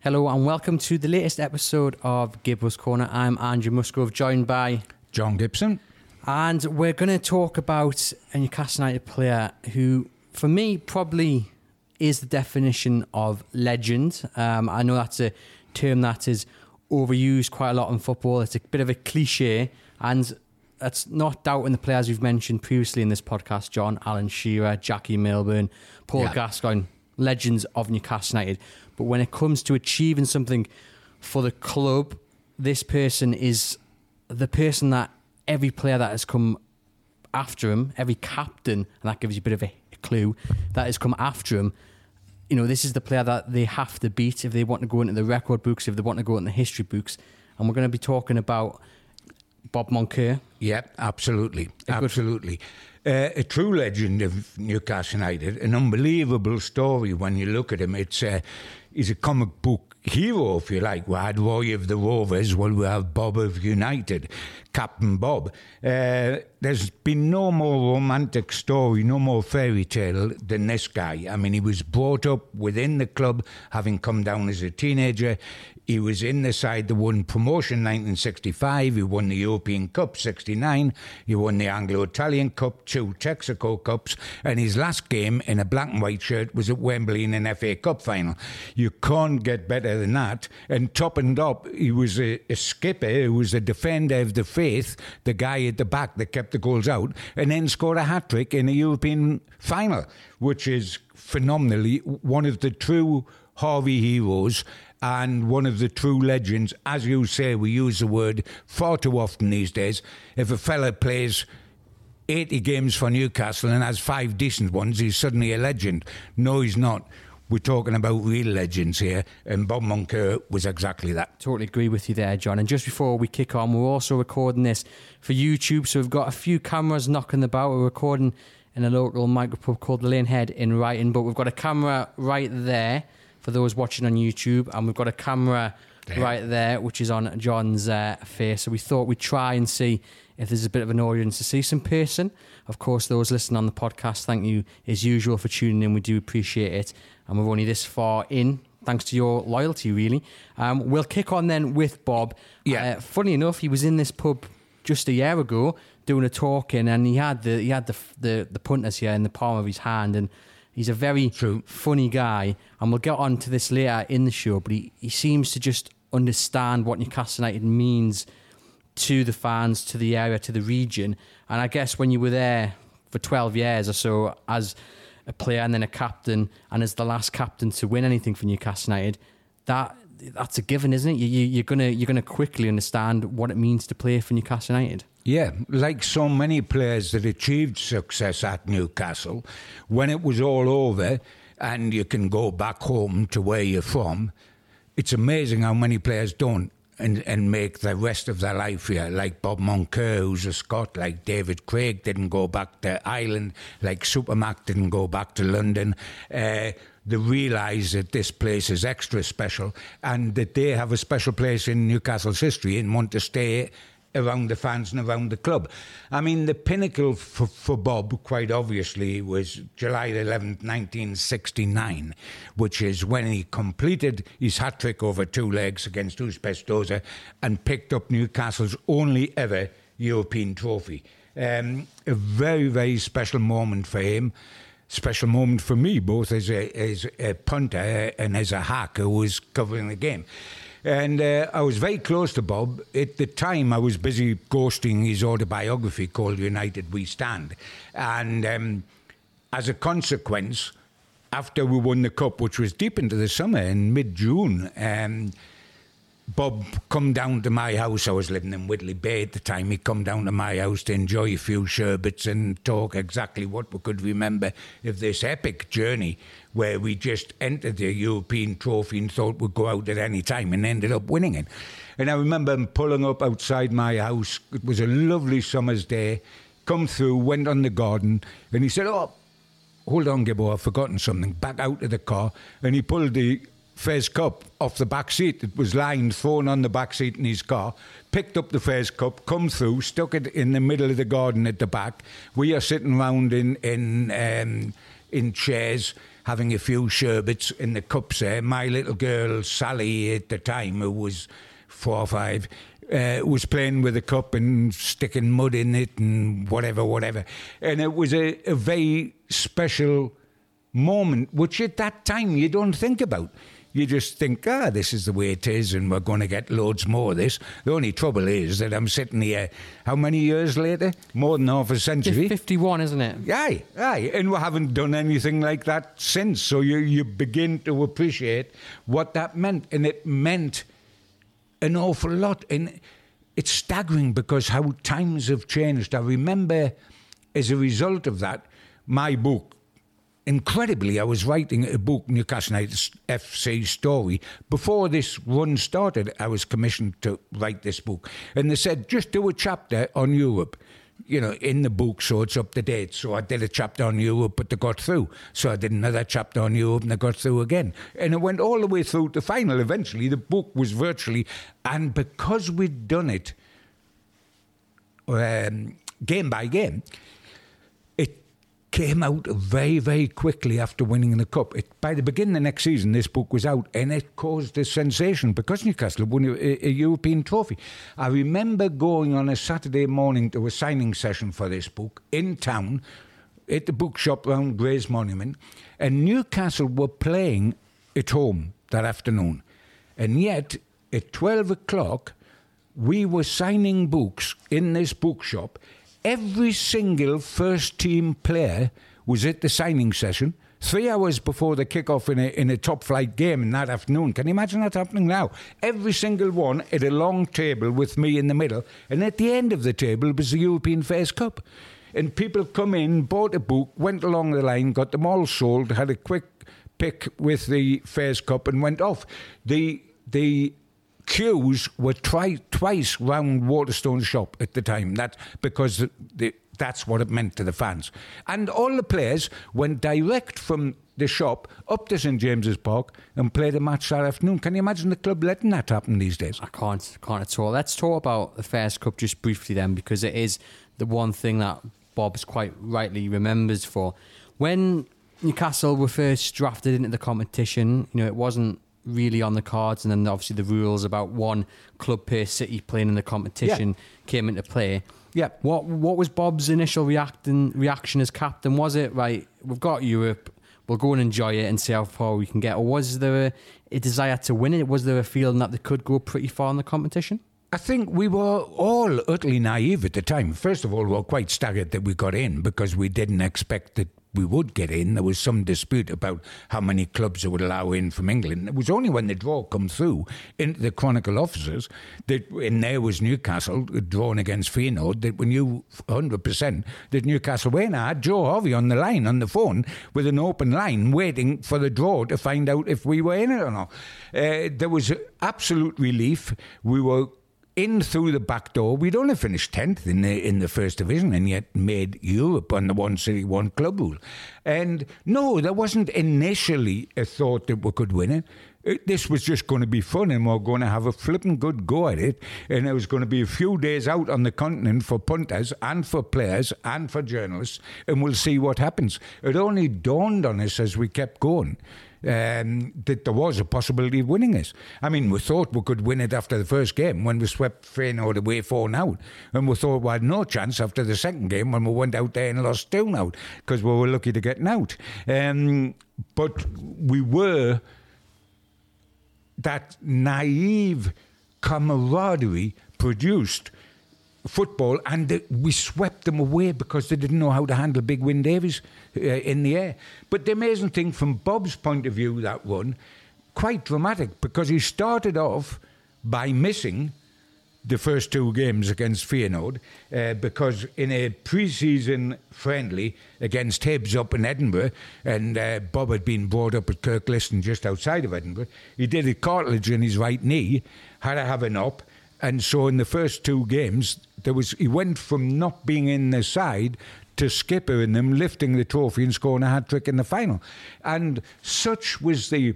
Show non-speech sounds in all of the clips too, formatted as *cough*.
Hello and welcome to the latest episode of Gibbo's Corner. I'm Andrew Musgrove, joined by John Gibson. And we're going to talk about a Newcastle United player who, for me, probably is the definition of legend. Um, I know that's a term that is overused quite a lot in football. It's a bit of a cliche, and that's not doubting the players we've mentioned previously in this podcast John, Alan Shearer, Jackie Milburn, Paul yeah. Gascoigne, legends of Newcastle United. But when it comes to achieving something for the club, this person is the person that every player that has come after him, every captain, and that gives you a bit of a clue, that has come after him. You know, this is the player that they have to beat if they want to go into the record books, if they want to go into the history books. And we're going to be talking about Bob Moncur. Yeah, absolutely. A absolutely. Uh, a true legend of Newcastle United, an unbelievable story when you look at him. It's uh, he's a comic book hero, if you like. We had Roy of the Rovers, well, we have Bob of United, Captain Bob. Uh, there's been no more romantic story, no more fairy tale than this guy. I mean, he was brought up within the club, having come down as a teenager. He was in the side that won promotion 1965. He won the European Cup 69. He won the Anglo Italian Cup, two Texaco Cups. And his last game in a black and white shirt was at Wembley in an FA Cup final. You can't get better than that. And top and up, he was a, a skipper who was a defender of the faith, the guy at the back that kept the goals out, and then scored a hat trick in a European final, which is phenomenally one of the true Harvey heroes and one of the true legends. As you say, we use the word far too often these days. If a fella plays 80 games for Newcastle and has five decent ones, he's suddenly a legend. No, he's not. We're talking about real legends here, and Bob Moncur was exactly that. Totally agree with you there, John. And just before we kick on, we're also recording this for YouTube, so we've got a few cameras knocking about. We're recording in a local micropub called the Lane Head in Ryton, but we've got a camera right there for those watching on YouTube, and we've got a camera there. right there, which is on John's uh, face. So we thought we'd try and see if there's a bit of an audience to see some person. Of course, those listening on the podcast, thank you as usual for tuning in. We do appreciate it, and we're only this far in. Thanks to your loyalty, really. Um, we'll kick on then with Bob. Yeah. Uh, funny enough, he was in this pub just a year ago doing a talking, and he had the he had the the, the punters here in the palm of his hand, and He's a very True. funny guy, and we'll get on to this later in the show. But he, he seems to just understand what Newcastle United means to the fans, to the area, to the region. And I guess when you were there for 12 years or so as a player and then a captain, and as the last captain to win anything for Newcastle United, that that's a given, isn't it? You, you, you're gonna you're gonna quickly understand what it means to play for Newcastle United. Yeah, like so many players that achieved success at Newcastle, when it was all over and you can go back home to where you're from, it's amazing how many players don't and, and make the rest of their life here. Like Bob Moncur, who's a Scot, like David Craig didn't go back to Ireland, like Supermac didn't go back to London. Uh, they realise that this place is extra special and that they have a special place in Newcastle's history and want to stay around the fans and around the club. I mean, the pinnacle for, for Bob, quite obviously, was July 11th, 1969, which is when he completed his hat trick over two legs against Uzbekistan and picked up Newcastle's only ever European trophy. Um, a very, very special moment for him. Special moment for me, both as a, as a punter and as a hack who was covering the game. And uh, I was very close to Bob. At the time, I was busy ghosting his autobiography called United We Stand. And um, as a consequence, after we won the cup, which was deep into the summer in mid June, um, Bob come down to my house. I was living in Whitley Bay at the time. He'd come down to my house to enjoy a few sherbets and talk exactly what we could remember of this epic journey where we just entered the European trophy and thought we'd go out at any time and ended up winning it. And I remember him pulling up outside my house. It was a lovely summer's day. Come through, went on the garden, and he said, Oh, hold on, Gibbo, I've forgotten something. Back out of the car, and he pulled the Fairs Cup off the back seat. It was lying thrown on the back seat in his car. Picked up the Fairs Cup, come through, stuck it in the middle of the garden at the back. We are sitting round in in um, in chairs having a few sherbets in the cups there. My little girl Sally at the time, who was four or five, uh, was playing with a cup and sticking mud in it and whatever, whatever. And it was a, a very special moment, which at that time you don't think about. You just think, ah, this is the way it is, and we're going to get loads more of this. The only trouble is that I'm sitting here, how many years later? More than half a century. 51, isn't it? Aye, aye. And we haven't done anything like that since. So you, you begin to appreciate what that meant. And it meant an awful lot. And it's staggering because how times have changed. I remember as a result of that, my book, incredibly, I was writing a book, Newcastle United FC story. Before this run started, I was commissioned to write this book. And they said, just do a chapter on Europe, you know, in the book so it's up to date. So I did a chapter on Europe, but they got through. So I did another chapter on Europe and they got through again. And it went all the way through to final. Eventually, the book was virtually, and because we'd done it um, game by game, came out very, very quickly after winning the cup. It, by the beginning of the next season, this book was out, and it caused a sensation because Newcastle won a, a, European trophy. I remember going on a Saturday morning to a signing session for this book in town at the bookshop around Grey's Monument, and Newcastle were playing at home that afternoon, and yet at twelve o'clock. We were signing books in this bookshop every single first team player was at the signing session three hours before the kick-off in a, in a top flight game in that afternoon. Can you imagine that happening now? Every single one at a long table with me in the middle, and at the end of the table was the European Fairs Cup. And people come in, bought a book, went along the line, got them all sold, had a quick pick with the Fairs Cup, and went off. The the queues were twi- twice round Waterstone shop at the time. That because the, the, that's what it meant to the fans. And all the players went direct from the shop up to St James's Park and played a match that afternoon. Can you imagine the club letting that happen these days? I can't, can't at all. Let's talk about the Fairs Cup just briefly then, because it is the one thing that Bob's quite rightly remembers for. When Newcastle were first drafted into the competition, you know, it wasn't really on the cards, and then obviously the rules about one club per city playing in the competition yeah. came into play. Yeah. What What was Bob's initial reacting reaction as captain? Was it right? We've got Europe. We'll go and enjoy it and see how far we can get. Or was there a, a desire to win it? Was there a feeling that they could go pretty far in the competition? I think we were all utterly naive at the time. First of all, we were quite staggered that we got in because we didn't expect that we would get in. There was some dispute about how many clubs they would allow in from England. It was only when the draw come through into the Chronicle offices that, and there was Newcastle drawn against Feyenoord, that we knew 100% that Newcastle were in. I had Joe Harvey on the line, on the phone, with an open line, waiting for the draw to find out if we were in it or not. Uh, there was absolute relief. We were in through the back door. We'd only finished tenth in the in the first division, and yet made Europe on the one city, one club rule. And no, there wasn't initially a thought that we could win it. it this was just going to be fun, and we we're going to have a flipping good go at it. And it was going to be a few days out on the continent for punters and for players and for journalists, and we'll see what happens. It only dawned on us as we kept going um, that there was a possibility of winning this. I mean, we thought we could win it after the first game when we swept Feyenoord away 4 out. And we thought we had no chance after the second game when we went out there and lost 2 out because we were lucky to get out. Um, but we were that naive camaraderie produced football, and we swept them away because they didn't know how to handle Big Wyn Davies uh, in the air. But the amazing thing from Bob's point of view, that one, quite dramatic because he started off by missing the first two games against Feyenoord uh, because in a pre-season friendly against Hibs up in Edinburgh, and uh, Bob had been brought up at Kirkliston just outside of Edinburgh, he did a cartilage in his right knee, had to have an op, and so in the first two games, there was he went from not being in the side to skipper in them, lifting the trophy and scoring a hat trick in the final. And such was the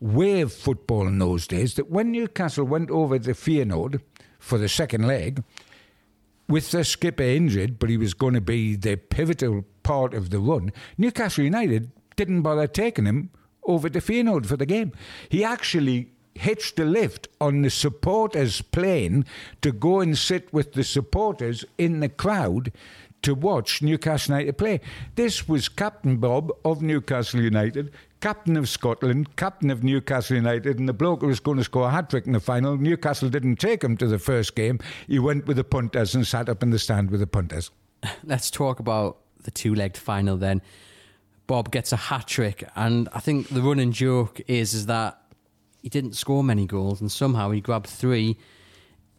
way of football in those days that when Newcastle went over to Feyenoord for the second leg, with the skipper injured, but he was going to be the pivotal part of the run, Newcastle United didn't bother taking him over to Feyenoord for the game. He actually hitched a lift on the supporters' plane to go and sit with the supporters in the crowd to watch Newcastle United play. This was Captain Bob of Newcastle United, captain of Scotland, captain of Newcastle United, and the bloke who was going to score a hat trick in the final. Newcastle didn't take him to the first game. He went with the punters and sat up in the stand with the punters. *laughs* Let's talk about the two legged final then. Bob gets a hat trick, and I think the running joke is is that he didn't score many goals, and somehow he grabbed three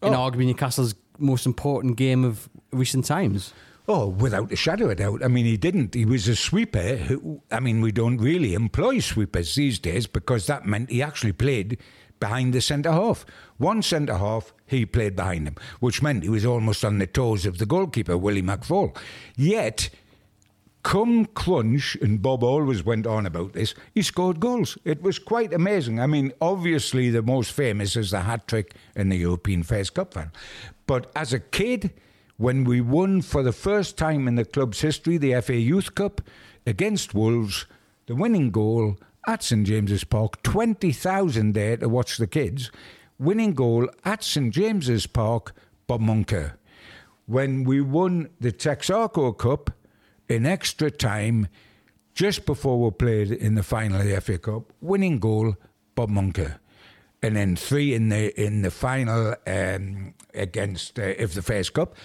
in oh. arguably Newcastle's most important game of recent times. Oh, without a shadow of doubt. I mean, he didn't. He was a sweeper. Who, I mean, we don't really employ sweepers these days because that meant he actually played behind the centre half. One centre half, he played behind him, which meant he was almost on the toes of the goalkeeper, Willie McFaul. Yet, come crunch, and Bob always went on about this, he scored goals. It was quite amazing. I mean, obviously, the most famous is the hat trick in the European Fairs Cup final. But as a kid, when we won for the first time in the club's history the FA Youth Cup against Wolves, the winning goal at St James's Park, 20,000 there to watch the kids. Winning goal at St James's Park, Bob Moncur. When we won the Texaco Cup in extra time, just before we played in the final of the FA Cup, winning goal, Bob Moncur. And then three in the in the final um, against uh, if the Fairs Cup.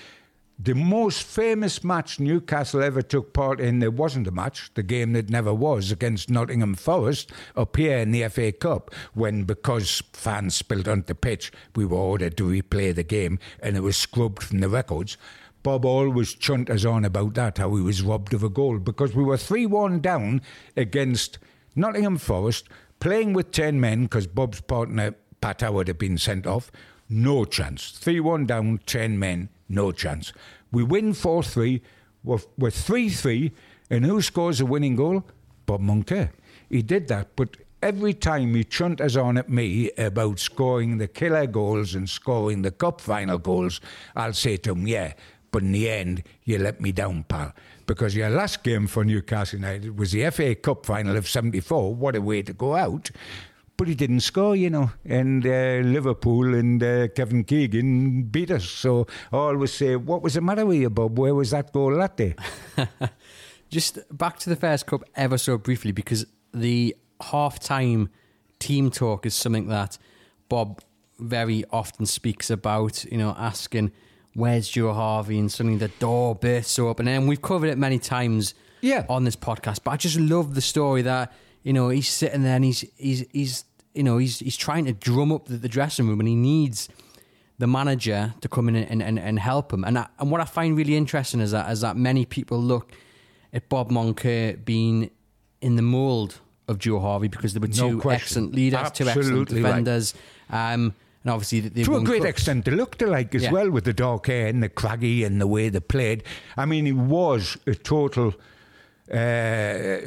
The most famous match Newcastle ever took part in, there wasn't a match, the game that never was, against Nottingham Forest up here in the FA Cup, when because fans spilled onto the pitch, we were ordered to replay the game and it was scrubbed from the records. Bob always chunt us on about that, how he was robbed of a goal, because we were 3 1 down against Nottingham Forest, playing with 10 men, because Bob's partner, Pat Howard, had been sent off. No chance. 3 1 down, 10 men no chance. We win 4 3. We're 3 3. And who scores a winning goal? Bob Moncur. He did that, but every time he chunt us on at me about scoring the killer goals and scoring the cup final goals, I'll say to him, yeah, but in the end, you let me down, pal. Because your last game for Newcastle United was the FA Cup final of 74. What a way to go out but he didn't score, you know. And uh, Liverpool and uh, Kevin Keegan beat us. So I always say, what was the matter with you, Bob? Where was that goal that day? *laughs* Just back to the Fairs Cup ever so briefly, because the half-time team talk is something that Bob very often speaks about, you know, asking, where's Joe Harvey? And suddenly the door bursts open. And we've covered it many times yeah. on this podcast, but I just love the story that, you know, he's sitting there and he's, he's, he's you know, he's he's trying to drum up the, the dressing room, and he needs the manager to come in and, and, and help him. And I, and what I find really interesting is that is that many people look at Bob Moncur being in the mould of Joe Harvey because there were two no excellent leaders, Absolutely two excellent defenders. Right. Um, and obviously, they to a great extent, they looked alike as yeah. well with the dark hair and the craggy and the way they played. I mean, he was a total uh,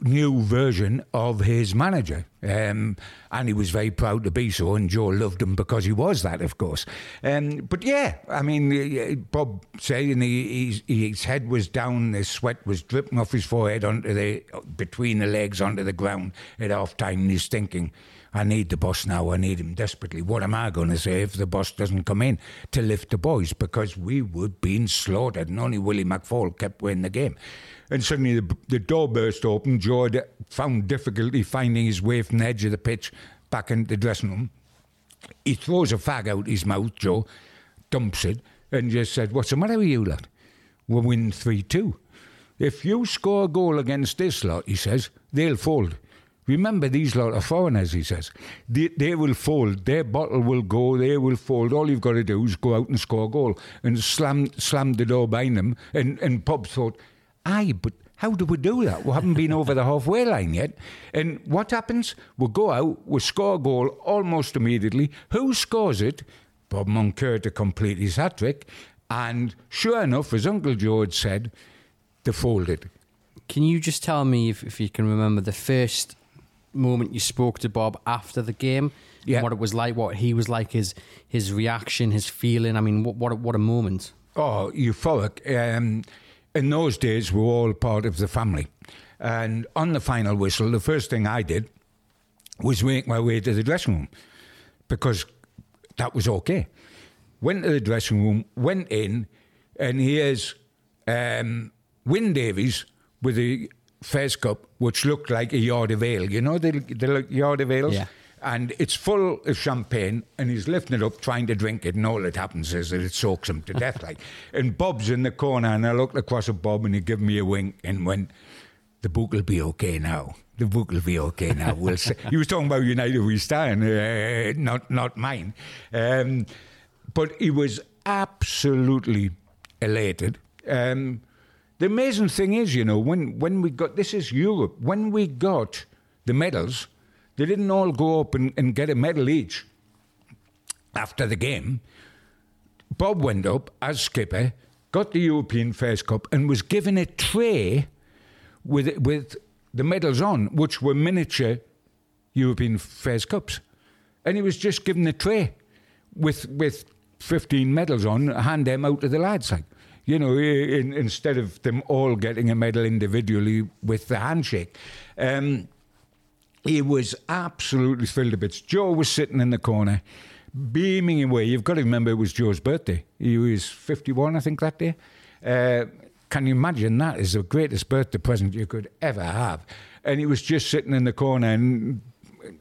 new version of his manager. Um, and he was very proud to be so, and Joe loved him because he was that, of course. Um, but yeah, I mean, Bob saying he, his head was down, the sweat was dripping off his forehead onto the between the legs onto the ground at half time, and he's thinking. I need the boss now. I need him desperately. What am I going to say if the boss doesn't come in to lift the boys? Because we were being slaughtered, and only Willie McFaul kept winning the game. And suddenly the, the door burst open. Joe found difficulty finding his way from the edge of the pitch back into the dressing room. He throws a fag out his mouth, Joe, dumps it, and just said, What's the matter with you, lad? We'll win 3 2. If you score a goal against this lot, he says, they'll fold. Remember, these lot of foreigners, he says. They, they will fold. Their bottle will go. They will fold. All you've got to do is go out and score a goal. And slam, slam the door behind them. And, and Bob thought, aye, but how do we do that? We haven't been over the halfway line yet. And what happens? we go out, we score a goal almost immediately. Who scores it? Bob Moncur to complete his hat trick. And sure enough, as Uncle George said, they folded. Can you just tell me if, if you can remember the first moment you spoke to Bob after the game? Yeah. What it was like, what he was like, his his reaction, his feeling. I mean, what what a, what a moment. Oh, euphoric. Um, in those days, we were all part of the family. And on the final whistle, the first thing I did was make my way to the dressing room because that was okay. Went to the dressing room, went in, and here's um, Wyn Davies with a Fairs Cup, which looked like a yard of ale. You know the, the yard of ales? Yeah. And it's full of champagne, and he's lifting it up, trying to drink it, and all that happens is that it soaks him to death. *laughs* like, and Bob's in the corner, and I looked across at Bob, and he gave me a wink and went, "The book will be okay now. The book will be okay now." We'll see. *laughs* he was talking about United We Stand, uh, not not mine. Um, but he was absolutely elated. Um, the amazing thing is, you know, when, when we got this is Europe, when we got the medals, they didn't all go up and, and get a medal each. After the game. Bob went up as skipper, got the European Fairs Cup, and was given a tray with with the medals on, which were miniature European Fairs Cups, and he was just given a tray with with fifteen medals on, hand them out to the lads like you know, in, instead of them all getting a medal individually with the handshake. Um, he was absolutely thrilled to bits. Joe was sitting in the corner, beaming away. You've got to remember it was Joe's birthday. He was 51, I think, that day. Uh, can you imagine that is the greatest birthday present you could ever have? And he was just sitting in the corner, and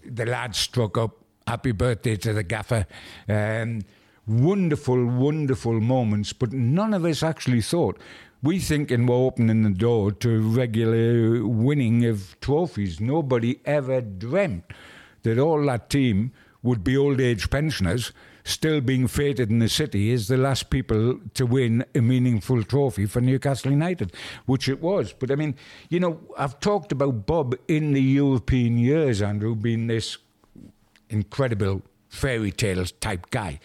the lad struck up, Happy birthday to the gaffer. Um, wonderful, wonderful moments, but none of us actually thought. We thinking we're opening the door to regular winning of trophies. Nobody ever dreamt that all that team would be old age pensioners still being fated in the city as the last people to win a meaningful trophy for Newcastle United, which it was. But I mean, you know, I've talked about Bob in the European years, Andrew, being this incredible fairy tales type guy.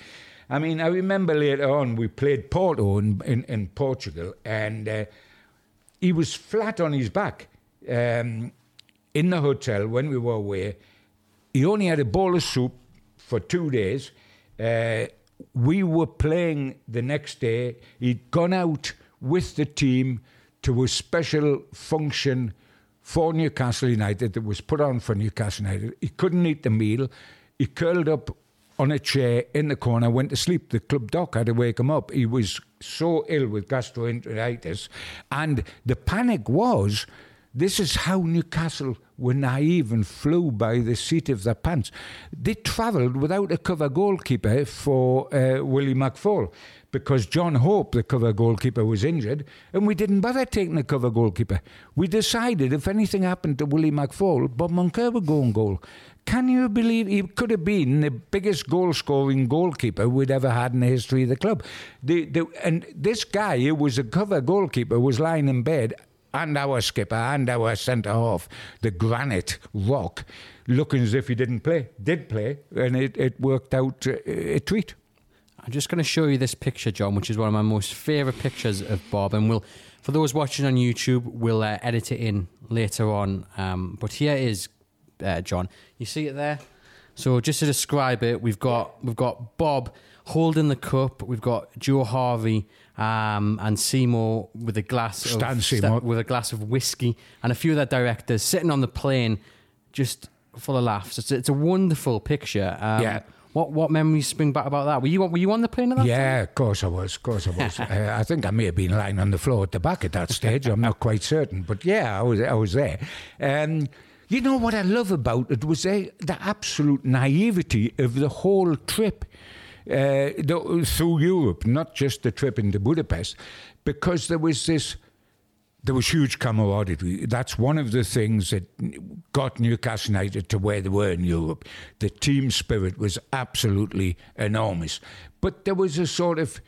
I mean, I remember later on we played Porto in, in, in Portugal, and uh, he was flat on his back um, in the hotel when we were away. He only had a bowl of soup for two days. Uh, we were playing the next day. He'd gone out with the team to a special function for Newcastle United that was put on for Newcastle United. He couldn't eat the meal. He curled up on a chair in the corner, went to sleep. The club doc had to wake him up. He was so ill with gastroenteritis. And the panic was this is how Newcastle were naive and flew by the seat of their pants. They travelled without a cover goalkeeper for uh, Willie McFaul because John Hope, the cover goalkeeper, was injured, and we didn't bother taking a cover goalkeeper. We decided if anything happened to Willie McFaul, Bob Moncur would go on goal. Can you believe he could have been the biggest goal scoring goalkeeper we'd ever had in the history of the club? The, the, and this guy who was a cover goalkeeper was lying in bed, and our skipper and our centre half, the granite rock, looking as if he didn't play. Did play, and it, it worked out uh, a treat. I'm just going to show you this picture, John, which is one of my most favourite pictures of Bob. And we'll, for those watching on YouTube, we'll uh, edit it in later on. Um, but here is uh, John. You see it there? So just to describe it, we've got we've got Bob holding the cup. We've got Joe Harvey um, and Seymour with a glass Stan of Seymour. with a glass of whiskey, and a few of their directors sitting on the plane, just full of laughs. It's, it's a wonderful picture. Um, Yeah. What what memories spring back about that? Were you were you on the plane at that? Yeah, of course I was. Of course I was. *laughs* uh, I think I may have been lying on the floor at the back at that stage. I'm not quite certain, but yeah, I was. I was there. Um, you know what I love about it was the, the absolute naivety of the whole trip uh, through Europe, not just the trip into Budapest, because there was this there was huge camaraderie. That's one of the things that got Newcastle United to where they were in Europe. The team spirit was absolutely enormous. But there was a sort of,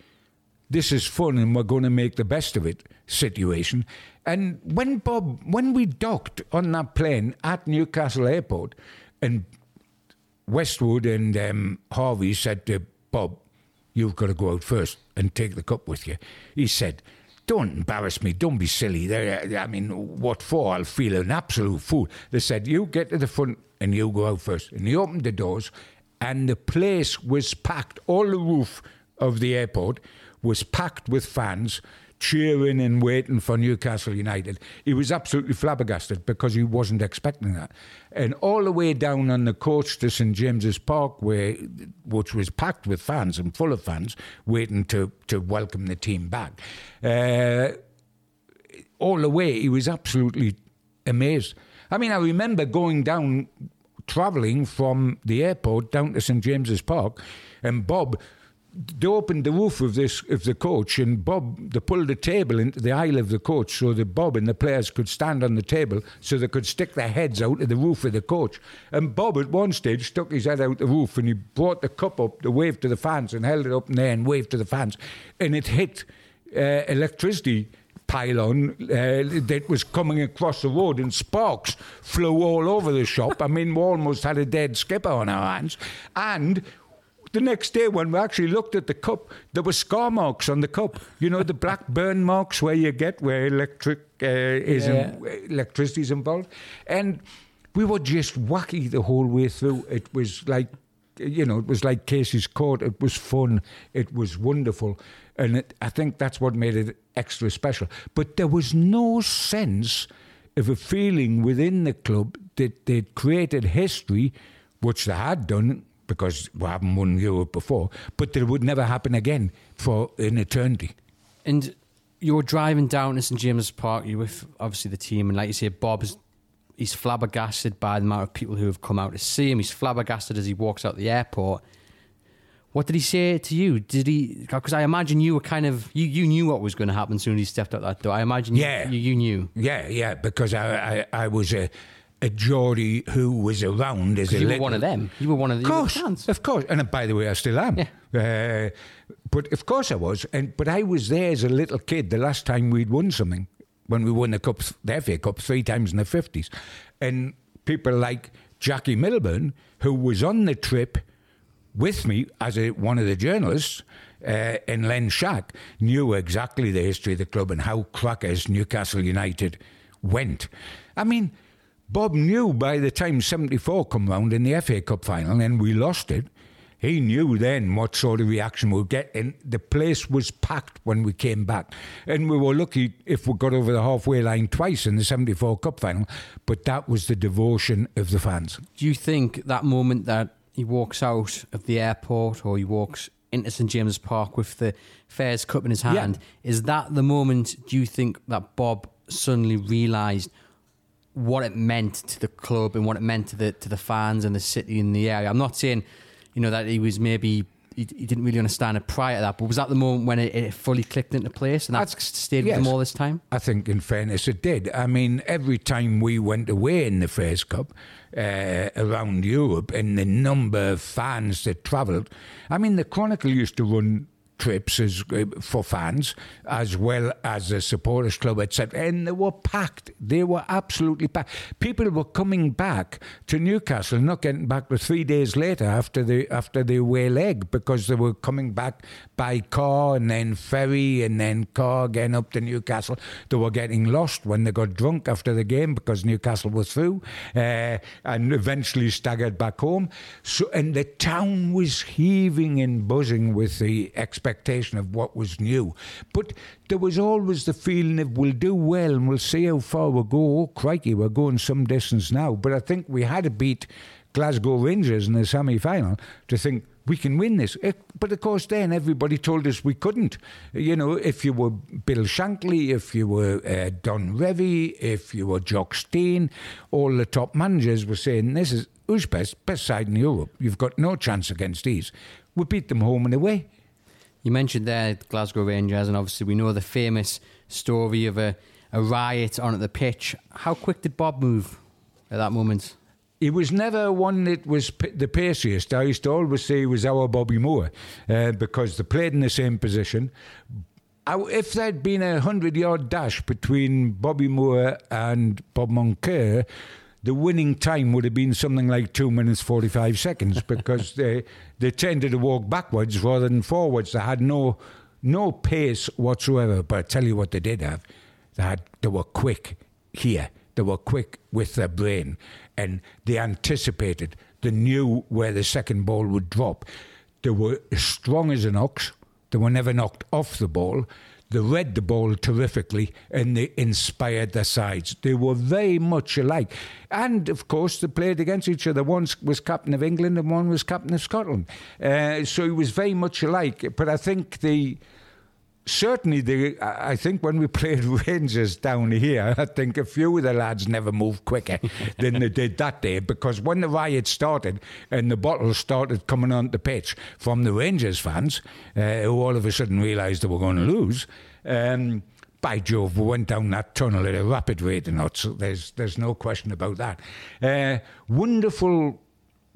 this is fun and we're going to make the best of it situation. And when Bob, when we docked on that plane at Newcastle Airport, and Westwood and um, Harvey said to Bob, You've got to go out first and take the cup with you. He said, don't embarrass me. Don't be silly. They're, I mean, what for? I'll feel an absolute fool. They said, You get to the front and you go out first. And he opened the doors, and the place was packed. All the roof of the airport was packed with fans cheering and waiting for Newcastle United. He was absolutely flabbergasted because he wasn't expecting that. And all the way down on the coach to St James's Park, where which was packed with fans and full of fans waiting to, to welcome the team back. Uh, all the way, he was absolutely amazed. I mean, I remember going down, travelling from the airport down to St James's Park, and Bob they opened the roof of this of the coach, and Bob they pulled the table into the aisle of the coach so that Bob and the players could stand on the table, so they could stick their heads out of the roof of the coach. And Bob at one stage stuck his head out the roof, and he brought the cup up to wave to the fans, and held it up in there and waved to the fans, and it hit uh, electricity pylon uh, that was coming across the road and sparks flew all over the shop. I mean, we almost had a dead skipper on our hands. And the next day, when we actually looked at the cup, there were scar marks on the cup. You know, the *laughs* black burn marks where you get where electric uh, is yeah. in, electricity is involved, and we were just wacky the whole way through. It was like, you know, it was like Casey's Court. It was fun. It was wonderful, and it, I think that's what made it extra special. But there was no sense of a feeling within the club that they'd created history, which they had done because we haven't won Europe before, but that it would never happen again for an eternity. And you're driving down to St James's Park, you're with obviously the team, and like you say, Bob is he's flabbergasted by the amount of people who have come out to see him. He's flabbergasted as he walks out the airport. What did he say to you? Did he? Because I imagine you were kind of you, you knew what was going to happen as soon as he stepped out that door. I imagine yeah. you, you, knew. Yeah, yeah, because I I, I was a a Geordie who was around as a you were one of them. You were one of the course, fans. Of course, and by the way, I still am. Yeah. Uh, but of course I was, and but I was there as a little kid the last time we'd won something when we won the cup, the FA Cup three times in the fifties, and people like Jackie Milburn, who was on the trip with me as a, one of the journalists. Uh, and Len Shack knew exactly the history of the club and how crackers Newcastle United went. I mean, Bob knew by the time 74 come round in the FA Cup final and we lost it, he knew then what sort of reaction we'd get. And the place was packed when we came back. And we were lucky if we got over the halfway line twice in the 74 Cup final. But that was the devotion of the fans. Do you think that moment that he walks out of the airport or he walks into St James's Park with the Fairs Cup in his hand, yeah. is that the moment, do you think, that Bob suddenly realised what it meant to the club and what it meant to the to the fans and the city and the area. I'm not saying, you know, that he was maybe he, he didn't really understand it prior to that, but was that the moment when it, it fully clicked into place and that's I, stayed yes, with him all this time? I think, in fairness, it did. I mean, every time we went away in the Fairs Cup uh, around Europe and the number of fans that travelled, I mean, the Chronicle used to run trips as uh, for fans as well as the supporters club etc and they were packed. They were absolutely packed. People were coming back to Newcastle not getting back for three days later after the after the away leg because they were coming back by car and then ferry and then car again up to Newcastle. They were getting lost when they got drunk after the game because Newcastle was through uh, and eventually staggered back home. So and the town was heaving and buzzing with the expectations expectation of what was new. But there was always the feeling of we'll do well and we'll see how far we'll go. Oh, crikey, we're going some distance now. But I think we had to beat Glasgow Rangers in the semi final to think we can win this. But of course, then everybody told us we couldn't. You know, if you were Bill Shankly, if you were uh, Don Revie, if you were Jock Stein, all the top managers were saying this is who's best, best side in Europe. You've got no chance against these. We beat them home and away. You mentioned there Glasgow Rangers, and obviously we know the famous story of a, a riot on at the pitch. How quick did Bob move at that moment? he was never one that was p- the paciest. I used to always say he was our Bobby Moore uh, because they played in the same position. I, if there'd been a hundred yard dash between Bobby Moore and Bob Moncur, the winning time would have been something like two minutes forty five seconds because they they tended to walk backwards rather than forwards. They had no no pace whatsoever. But I tell you what, they did have. They had they were quick here. They were quick with their brain and they anticipated, they knew where the second ball would drop. They were as strong as an ox, they were never knocked off the ball. They read the ball terrifically and they inspired their sides. They were very much alike. And of course, they played against each other. One was captain of England and one was captain of Scotland. Uh, so it was very much alike. But I think the certainly, the, I think when we *laughs* played Rangers down here, I think a few of the lads never moved quicker *laughs* than they did that day because when the riot started and the bottles started coming on the pitch from the Rangers fans, uh, who all of a sudden realised they were going to lose. Um, by Jove, we went down that tunnel at a rapid rate, and not so there's there's no question about that. Uh, wonderful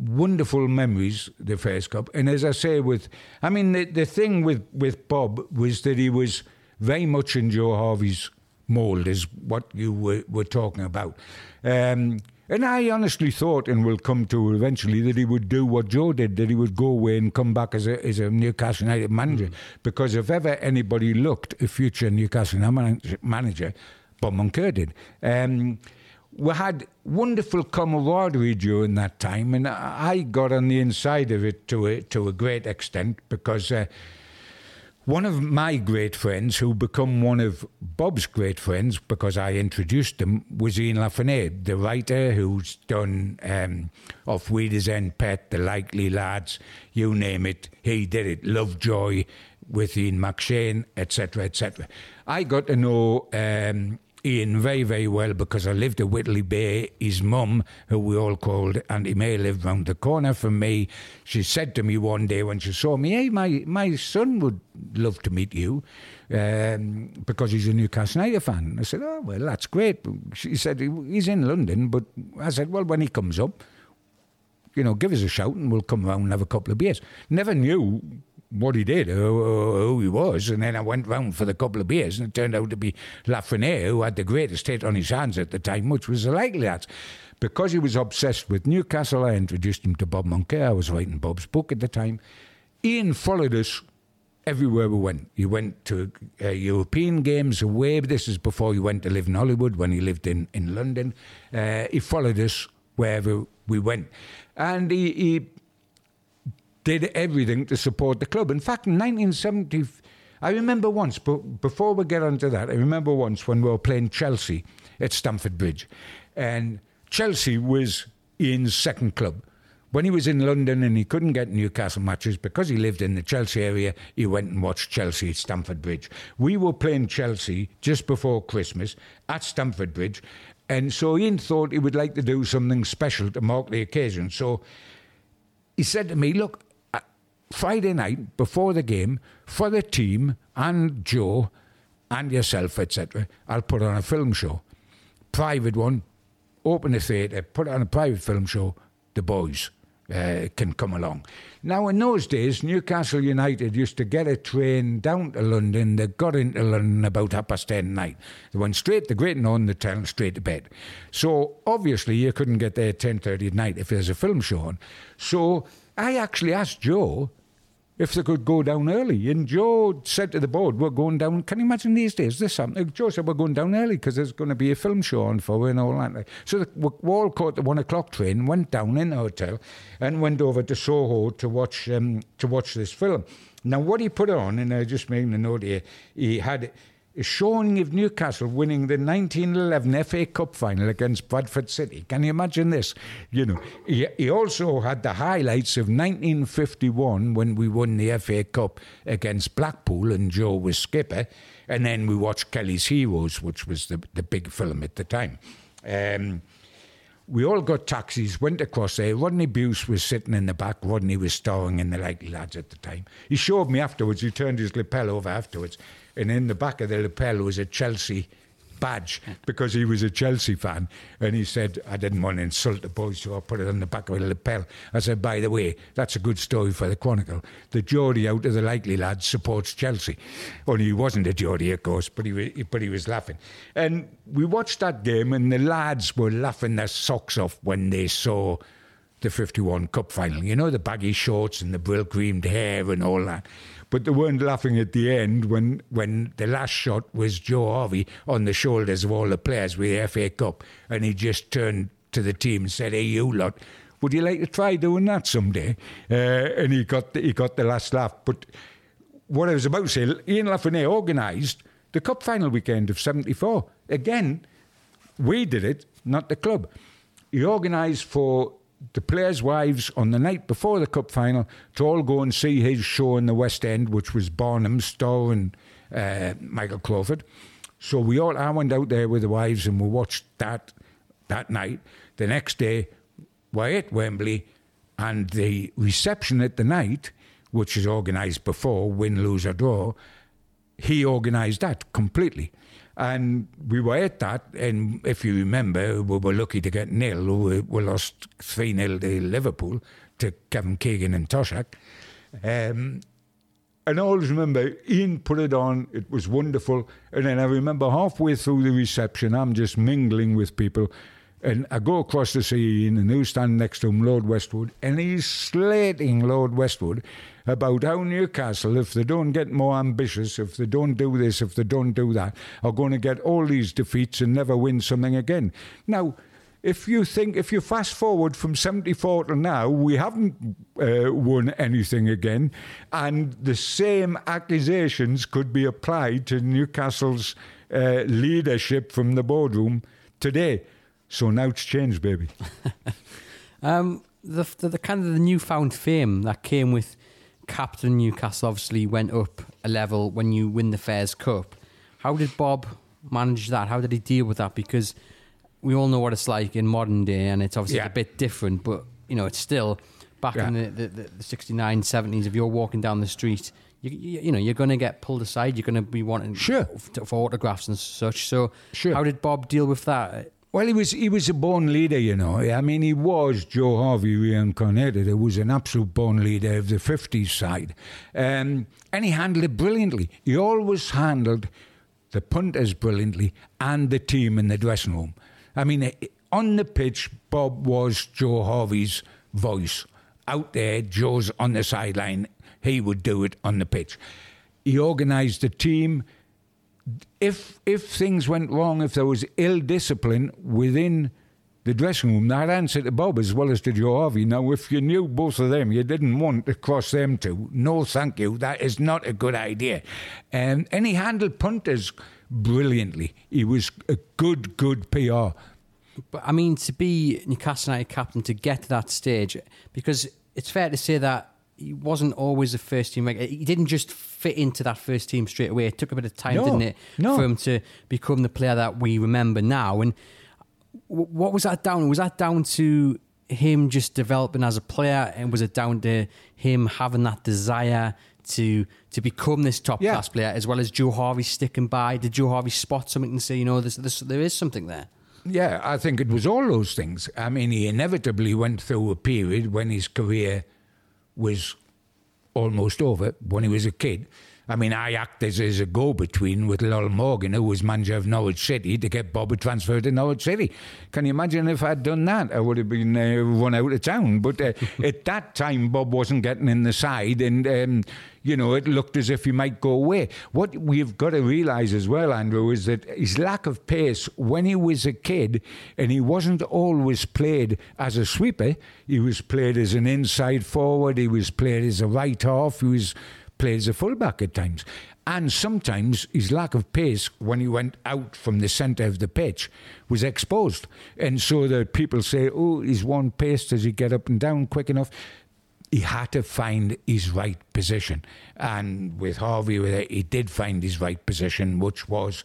wonderful memories, the first cup. And as I say, with I mean, the, the thing with, with Bob was that he was very much in Joe Harvey's mould, is what you were, were talking about. Um, and I honestly thought, and we'll come to eventually, that he would do what Joe did, that he would go away and come back as a, as a Newcastle United manager. Mm. Because if ever anybody looked a future Newcastle manager, Bob Moncur did. Um, we had wonderful camaraderie during that time, and I got on the inside of it to a, to a great extent because uh, one of my great friends, who become one of Bob's great friends because I introduced him, was Ian La the writer who's done um, Auf Wiedersehen Pet, The Likely Lads, you name it, he did it. Lovejoy with Ian McShane, etc., etc. I got to know. Um, Ian very, very well because I lived at Whitley Bay. His mum, who we all called Auntie May, lived round the corner from me. She said to me one day when she saw me, Hey, my, my son would love to meet you um, because he's a Newcastle United fan. I said, Oh, well, that's great. She said, He's in London. But I said, Well, when he comes up, you know, give us a shout and we'll come around and have a couple of beers. Never knew what he did, who, he was, and then I went round for the couple of beers, and it turned out to be La Frenais, who had the greatest hit on his hands at the time, which was the likely that. Because he was obsessed with Newcastle, I introduced him to Bob Moncur. I was writing Bob's book at the time. Ian followed us everywhere we went. He went to uh, European games away. This is before he went to live in Hollywood when he lived in, in London. Uh, he followed us wherever we went. And he, he did everything to support the club. In fact, in 1970, I remember once, but before we get onto that, I remember once when we were playing Chelsea at Stamford Bridge, and Chelsea was Ian's second club. When he was in London and he couldn't get Newcastle matches because he lived in the Chelsea area, he went and watched Chelsea at Stamford Bridge. We were playing Chelsea just before Christmas at Stamford Bridge, and so Ian thought he would like to do something special to mark the occasion. So he said to me, Look, Friday night before the game for the team and Joe and yourself, etc. I'll put on a film show, private one, open the theatre, put on a private film show. The boys uh, can come along. Now, in those days, Newcastle United used to get a train down to London. They got into London about half past ten at night. They went straight to Great Northern the town, straight to bed. So obviously, you couldn't get there at ten thirty at night if there's a film show on. So I actually asked Joe if they could go down early. And Joe said to the board, We're going down. Can you imagine these days? This something. Joe said, We're going down early because there's going to be a film show on for and all that. So the, we all caught the one o'clock train, went down in the hotel, and went over to Soho to watch um, to watch this film. Now, what he put on, and I just made a note here, he had is showing of Newcastle winning the 1911 FA Cup final against Bradford City. Can you imagine this? You know, he, he also had the highlights of 1951 when we won the FA Cup against Blackpool and Joe was skipper, and then we watched Kelly's Heroes, which was the the big film at the time. Um, we all got taxis, went across there. Rodney Bewes was sitting in the back. Rodney was starring in The Likely Lads at the time. He showed me afterwards. He turned his lapel over afterwards and in the back of the lapel was a Chelsea badge because he was a Chelsea fan. And he said, I didn't want to insult the boys, so I put it on the back of a lapel. I said, by the way, that's a good story for the Chronicle. The Geordie out of the likely lads supports Chelsea. Only he wasn't a Geordie, of course, but he, was, but he was laughing. And we watched that game, and the lads were laughing their socks off when they saw the 51 Cup final. You know, the baggy shorts and the brill creamed hair and all that. But they weren't laughing at the end when, when the last shot was Joe Harvey on the shoulders of all the players with the FA Cup. And he just turned to the team and said, Hey, you lot, would you like to try doing that someday? Uh, and he got, the, he got the last laugh. But what I was about to say, Ian La Frenais organised the cup final weekend of 74. Again, we did it, not the club. He organised for the players' wives on the night before the cup final to all go and see his show in the West End, which was Barnum, Starr, and uh, Michael Crawford. So we all, I went out there with the wives and we watched that that night. The next day, we're at Wembley, and the reception at the night, which is organised before win, lose or draw, he organised that completely. And we were at that, and if you remember, we were lucky to get nil. We, we lost 3 0 to Liverpool, to Kevin Keegan and Toshack. Um, and I always remember Ian put it on, it was wonderful. And then I remember halfway through the reception, I'm just mingling with people. And I go across the see Ian, and who's standing next to him, Lord Westwood, and he's slating Lord Westwood about how Newcastle, if they don't get more ambitious, if they don't do this, if they don't do that, are going to get all these defeats and never win something again. Now, if you think, if you fast forward from 74 to now, we haven't uh, won anything again, and the same accusations could be applied to Newcastle's uh, leadership from the boardroom today. So now it's changed, baby. *laughs* um, the, the, the kind of the newfound fame that came with captain Newcastle obviously went up a level when you win the Fairs Cup. How did Bob manage that? How did he deal with that? Because we all know what it's like in modern day, and it's obviously yeah. a bit different, but you know, it's still back yeah. in the, the, the, the 69, 70s. If you're walking down the street, you, you, you know, you're going to get pulled aside. You're going to be wanting sure. for autographs and such. So, sure. how did Bob deal with that? Well, he was he was a born leader, you know. I mean, he was Joe Harvey reincarnated. He was an absolute born leader of the 50s side. Um, and he handled it brilliantly. He always handled the punters brilliantly and the team in the dressing room. I mean, eh, on the pitch, Bob was Joe Harvey's voice. Out there, Joe's on the sideline. He would do it on the pitch. He organised the team if if things went wrong, if there was ill discipline within the dressing room, that answered to Bob as well as to Joe Harvey. Now, if you knew both of them, you didn't want to cross them two. No, thank you. That is not a good idea. Um, and he handled punters brilliantly. He was a good, good PR. But I mean, to be Newcastle United captain to get to that stage, because it's fair to say that he wasn't always a first team. He didn't just fit into that first team straight away. It took a bit of time, no, didn't it, no. for him to become the player that we remember now? And what was that down? Was that down to him just developing as a player, and was it down to him having that desire to to become this top yeah. class player, as well as Joe Harvey sticking by? Did Joe Harvey spot something and say, you know, this, this, there is something there? Yeah, I think it was all those things. I mean, he inevitably went through a period when his career was almost over when he was a kid. I mean, I acted as a go between with Lol Morgan, who was manager of Norwich City, to get Bobby transferred to Norwich City. Can you imagine if I'd done that? I would have been uh, run out of town. But uh, *laughs* at that time, Bob wasn't getting in the side, and um, you know, it looked as if he might go away. What we've got to realise as well, Andrew, is that his lack of pace when he was a kid, and he wasn't always played as a sweeper, he was played as an inside forward, he was played as a right half, he was played as a fullback at times. And sometimes his lack of pace when he went out from the centre of the pitch was exposed. And so that people say, oh, he's one pace, does he get up and down quick enough? He had to find his right position. And with Harvey, he did find his right position, which was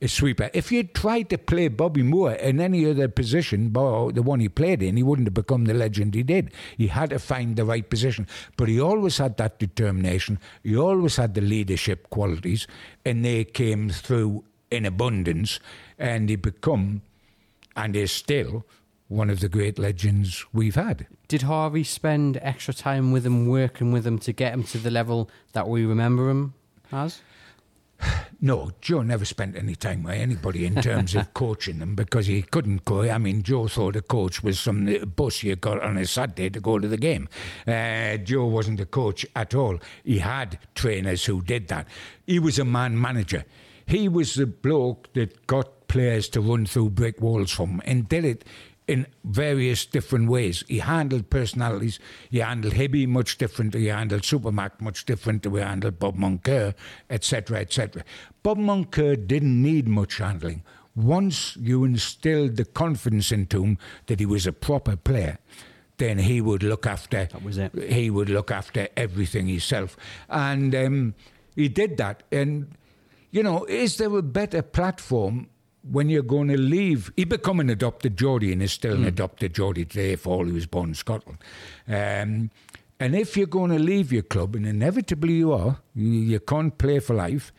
a sweeper. If you'd tried to play Bobby Moore in any other position, the one he played in, he wouldn't have become the legend he did. He had to find the right position. But he always had that determination. He always had the leadership qualities, and they came through in abundance, and he become, and is still, one of the great legends we've had. Did Harvey spend extra time with him, working with him to get him to the level that we remember him as? No, Joe never spent any time with anybody in terms of *laughs* coaching them because he couldn't go. I mean, Joe thought a coach was some bus you got on a Saturday to go to the game. Uh, Joe wasn't a coach at all. He had trainers who did that. He was a man manager. He was the bloke that got players to run through brick walls from and did it in various different ways. He handled personalities. He handled Hibby much differently. He handled Supermac much differently. He handled Bob Moncur, etc., etc. Bob Moncur didn't need much handling. Once you instilled the confidence into him that he was a proper player, then he would look after. That was it. He would look after everything himself, and um, he did that. And you know, is there a better platform when you're going to leave, he become an adopted Geordie and is still mm. an hmm. adopted Geordie today for all he was born in Scotland. Um, and if you're going to leave your club, and inevitably you are, you, you, can't play for life,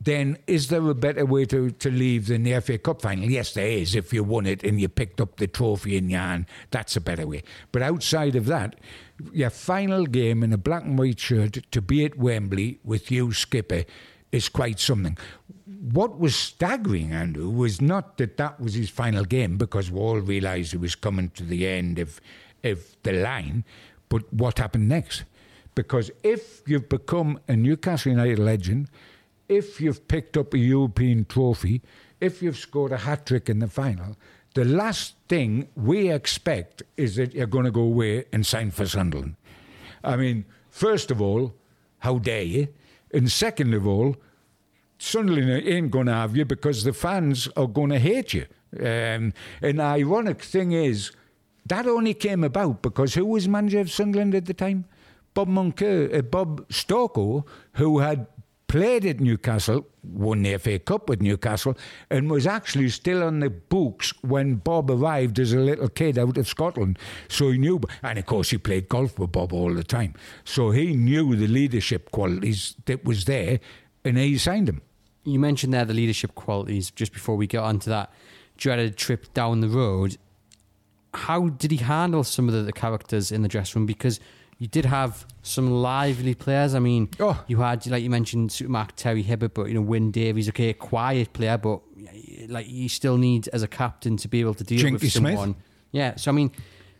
then is there a better way to, to leave than the FA Cup final? Yes, there is. If you won it and you picked up the trophy in your hand, that's a better way. But outside of that, your final game in a black and white shirt to be at Wembley with you, skipper, is quite something what was staggering, Andrew, was not that that was his final game because we all realised he was coming to the end of, of the line, but what happened next. Because if you've become a Newcastle United legend, if you've picked up a European trophy, if you've scored a hat trick in the final, the last thing we expect is that you're going to go away and sign for Sunderland. I mean, first of all, how dare you? And second of all, Sunderland ain't going to have you because the fans are going to hate you. Um, and the ironic thing is, that only came about because who was manager of Sunderland at the time? Bob Moncur, uh, Bob Stokoe, who had played at Newcastle, won the FA Cup with Newcastle, and was actually still on the books when Bob arrived as a little kid out of Scotland. So he knew, and of course he played golf with Bob all the time. So he knew the leadership qualities that was there, and he signed him you mentioned there the leadership qualities just before we get onto that dreaded trip down the road. How did he handle some of the, the characters in the dressing room? Because you did have some lively players. I mean, oh. you had, like you mentioned, Supermac, Terry Hibbitt, but, you know, Wyn Davies, okay, a quiet player, but, like, you still need, as a captain, to be able to deal with someone. Smith. Yeah, so, I mean,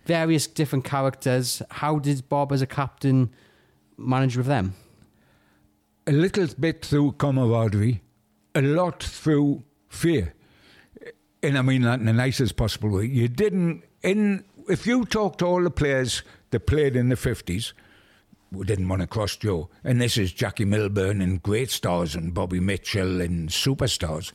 various different characters. How did Bob, as a captain, manage with them? A little bit through camaraderie a lot through fear. And I mean that in the nicest possible way. You didn't, in, if you talk to all the players that played in the 50s, we didn't want to cross Joe. And this is Jackie Milburn and great stars and Bobby Mitchell and superstars.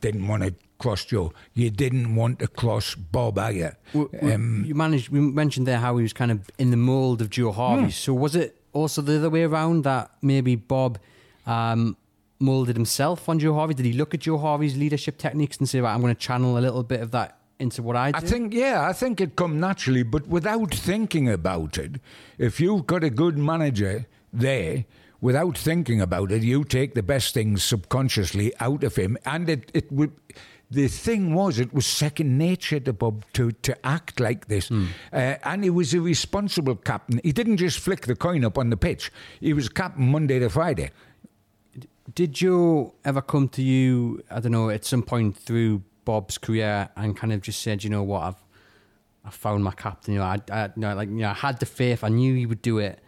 Didn't want to cross Joe. You didn't want to cross Bob. Well, um, you managed. We mentioned there how he was kind of in the mould of Joe Harvey. Hmm. So was it also the other way around that maybe Bob um, moulded himself on Joe Harvey? Did he look at Joe Harvey's leadership techniques and say, right, I'm going to channel a little bit of that into what I do? I think, yeah, I think it come naturally, but without thinking about it. If you've got a good manager there, without thinking about it, you take the best things subconsciously out of him, and it it would. The thing was, it was second nature to Bob to, to act like this. Mm. Uh, and he was a responsible captain. He didn't just flick the coin up on the pitch, he was captain Monday to Friday. Did Joe ever come to you? I don't know at some point through Bob's career and kind of just said, you know what, I've I found my captain. You know, I, I you know, like you know, I had the faith. I knew he would do it.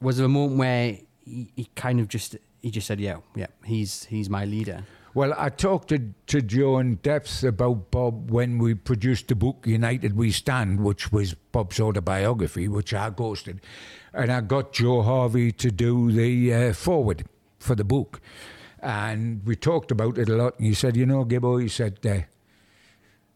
Was there a moment where he, he kind of just he just said, yeah, yeah, he's he's my leader. Well, I talked to, to Joe in depth about Bob when we produced the book United We Stand, which was Bob's autobiography, which I ghosted. And I got Joe Harvey to do the uh, foreword for the book. And we talked about it a lot. And he said, You know, Gibbo, he said, uh,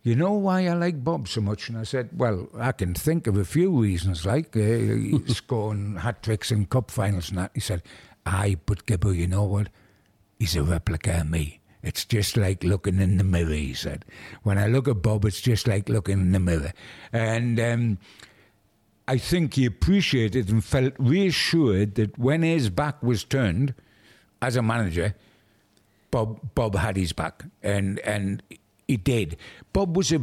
You know why I like Bob so much? And I said, Well, I can think of a few reasons, like uh, *laughs* scoring hat tricks in cup finals and that. He said, Aye, but Gibbo, you know what? He's a replica of me. It's just like looking in the mirror, he said. When I look at Bob, it's just like looking in the mirror. And um, I think he appreciated and felt reassured that when his back was turned, as a manager, Bob Bob had his back, and and he did. Bob was a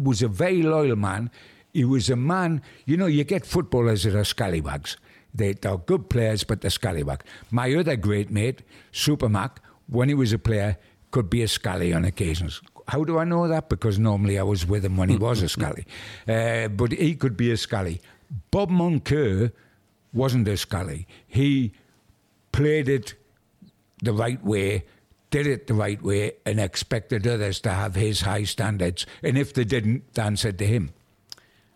was a very loyal man. He was a man. You know, you get footballers that are scallywags. They, they're good players, but they're scallywags. My other great mate, Super Mac, when he was a player, could be a scally on occasions. How do I know that? Because normally I was with him when he was a scally. *laughs* Uh, but he could be a scally. Bob Moncur wasn't a scally. He played it the right way, did it the right way, and expected others to have his high standards. And if they didn't, they answered to him.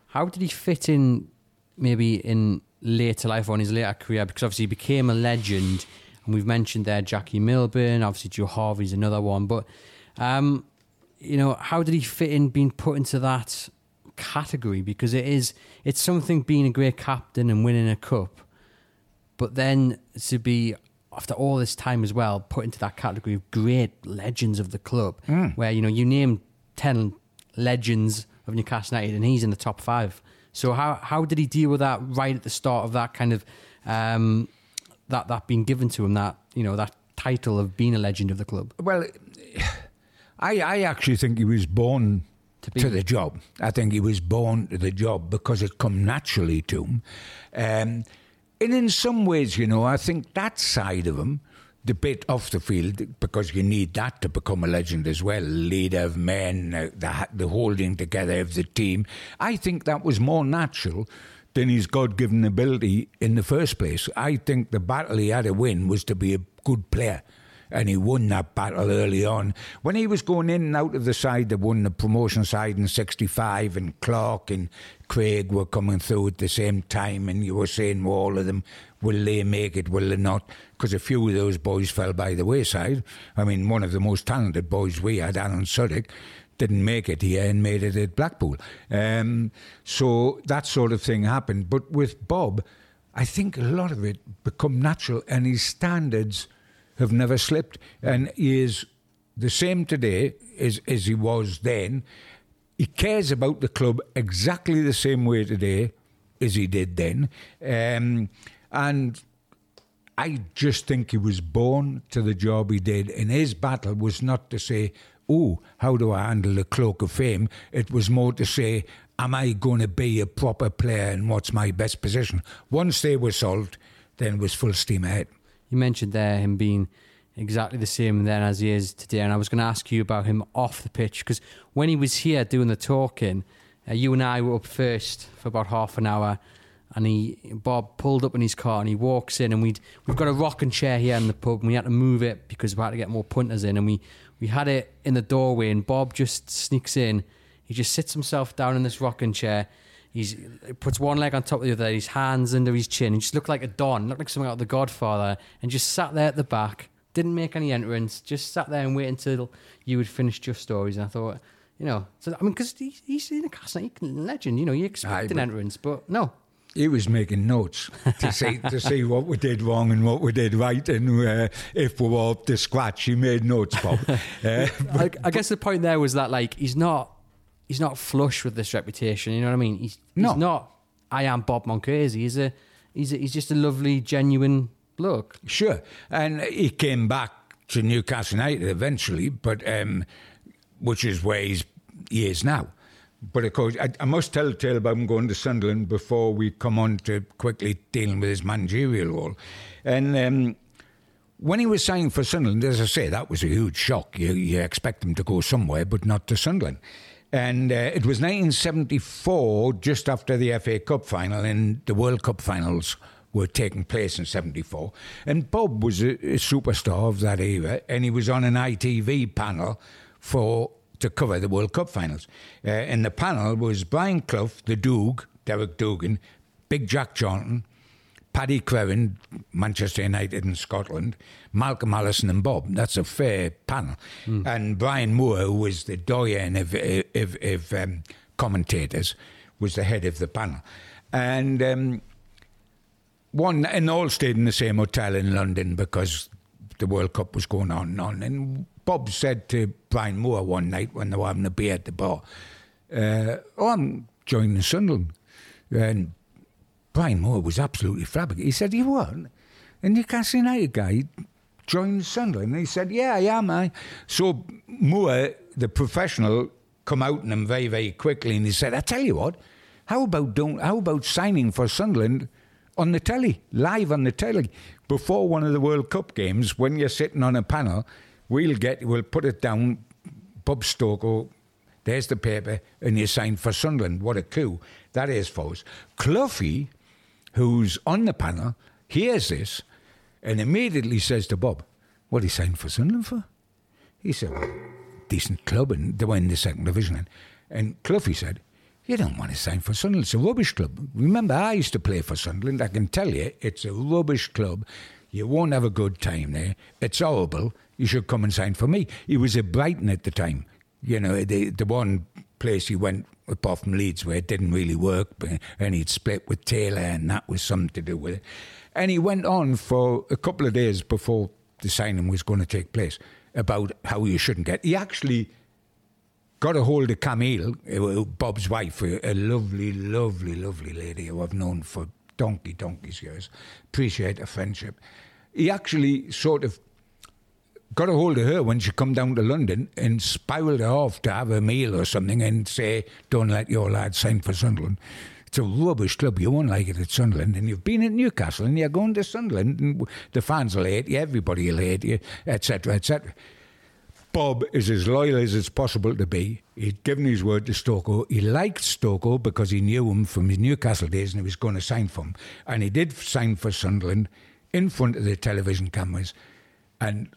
How did he fit in, maybe in later life or in his later career? Because obviously he became a legend, and we've mentioned there Jackie Milburn, obviously Joe Harvey's another one. But, um, you know, how did he fit in being put into that category? Because it is, it's something being a great captain and winning a cup. But then to be after all this time as well, put into that category of great legends of the club, mm. where you know you name ten legends of Newcastle United, and he's in the top five. So how how did he deal with that right at the start of that kind of um, that that being given to him that you know that title of being a legend of the club? Well, *sighs* I I actually think he was born to, to, the job. I think he was born to the job because it come naturally to him. Um, and in some ways, you know, I think that side of him, the bit off the field, because you need that to become a legend as well, leader of men, uh, the, the holding together of the team. I think that was more natural than his God given ability in the first place. I think the battle he had to win was to be a good player and he won that battle early on. When he was going in and out of the side that won the promotion side in 65, and Clark and Craig were coming through at the same time, and you were saying, well, all of them, will they make it, will they not? Because a few of those boys fell by the wayside. I mean, one of the most talented boys we had, Alan Suddick, didn't make it here and made it at Blackpool. Um, so that sort of thing happened. But with Bob, I think a lot of it become natural, and his standards have never slipped. And he is the same today as, as he was then. He cares about the club exactly the same way today as he did then. Um, and I just think he was born to the job he did. And his battle was not to say, oh, how do I handle the cloak of fame? It was more to say, am I going to be a proper player and what's my best position? Once they were solved, then was full steam ahead you mentioned there him being exactly the same then as he is today. And I was going to ask you about him off the pitch because when he was here doing the talking, uh, you and I were up first for about half an hour. And he, Bob pulled up in his car and he walks in and we we've got a rocking chair here in the pub and we had to move it because we had to get more punters in and we, we had it in the doorway and Bob just sneaks in. He just sits himself down in this rocking chair He's he puts one leg on top of the other, his hands under his chin. He just looked like a don, looked like something out of The Godfather, and just sat there at the back. Didn't make any entrance. Just sat there and waited until you would finish your stories. And I thought, you know, so I mean, because he's, he's in a cast legend. You know, you expect Aye, an entrance, but no, he was making notes to see to *laughs* see what we did wrong and what we did right, and uh, if we were up to scratch, he made notes, Bob. *laughs* Uh, I, I, guess the point there was that like he's not he's not flush with this reputation. You know what I mean? He's, he's not. I am Bob Moncur. He's a he's a, he's just a lovely, genuine bloke. Sure, and he came back to Newcastle United eventually, but um, which is where he's, he is now. But of course, I, I, must tell a tale about him going to Sunderland before we come on to quickly dealing with his managerial role. And um, when he was signed for Sunderland, as I say, that was a huge shock. You, you expect him to go somewhere, but not to Sunderland. And uh, it was 1974, just after the FA Cup final, and the World Cup finals were taking place in 74. And Bob was a, a superstar of that era, and he was on an ITV panel for to cover the World Cup finals. Uh, and the panel was Brian Clough, the Doog, Derek Dougan, Big Jack Charlton, Paddy Crerand, Manchester United in Scotland, Malcolm Allison and Bob. That's a fair panel. Mm. And Brian Moore, who was the doyen of, of, of um, commentators, was the head of the panel. And um, one, and all stayed in the same hotel in London because the World Cup was going on and on. And Bob said to Brian Moore one night when they were having a beer at the bar, uh, Oh, I'm joining Sunderland. And Brian Moore was absolutely flabbergasted. He said, You what? And Newcastle United guy join Sunderland? And he said, Yeah, I am. I. So Moore, the professional, come out and him very, very quickly and he said, I tell you what, how about don't how about signing for Sunderland on the telly, live on the telly, before one of the World Cup games when you're sitting on a panel, we'll get we'll put it down, Bob Stokoe, oh, there's the paper, and you sign for Sunderland. What a coup that is for us. Who's on the panel, hears this and immediately says to Bob, What he signed for Sunderland for? He said, well, decent club, and they were in the second division. And Cloughie said, You don't want to sign for Sunderland. It's a rubbish club. Remember, I used to play for Sunderland. I can tell you, it's a rubbish club. You won't have a good time there. It's horrible. You should come and sign for me. He was at Brighton at the time. You know, the, the one place he went apart from Leeds where it didn't really work, and he'd split with Taylor, and that was something to do with it. And he went on for a couple of days before the signing was going to take place about how you shouldn't get. He actually got a hold of Camille, uh, Bob's wife, a, lovely, lovely, lovely lady who I've known for donkey, donkey's years. Appreciate her friendship. He actually sort of got a hold of her when she come down to London and spiraled her off to have a meal or something and say, don't let your lad sign for Sunderland. It's a rubbish club. You won't like it at Sunderland. And you've been at Newcastle and you're going to Sunderland and the fans will hate you, everybody will hate you, etc., etc. Bob is as loyal as it's possible to be. He'd given his word to Stokoe. He liked Stokoe because he knew him from his Newcastle days and he was going to sign for him. And he did sign for Sunderland in front of the television cameras. And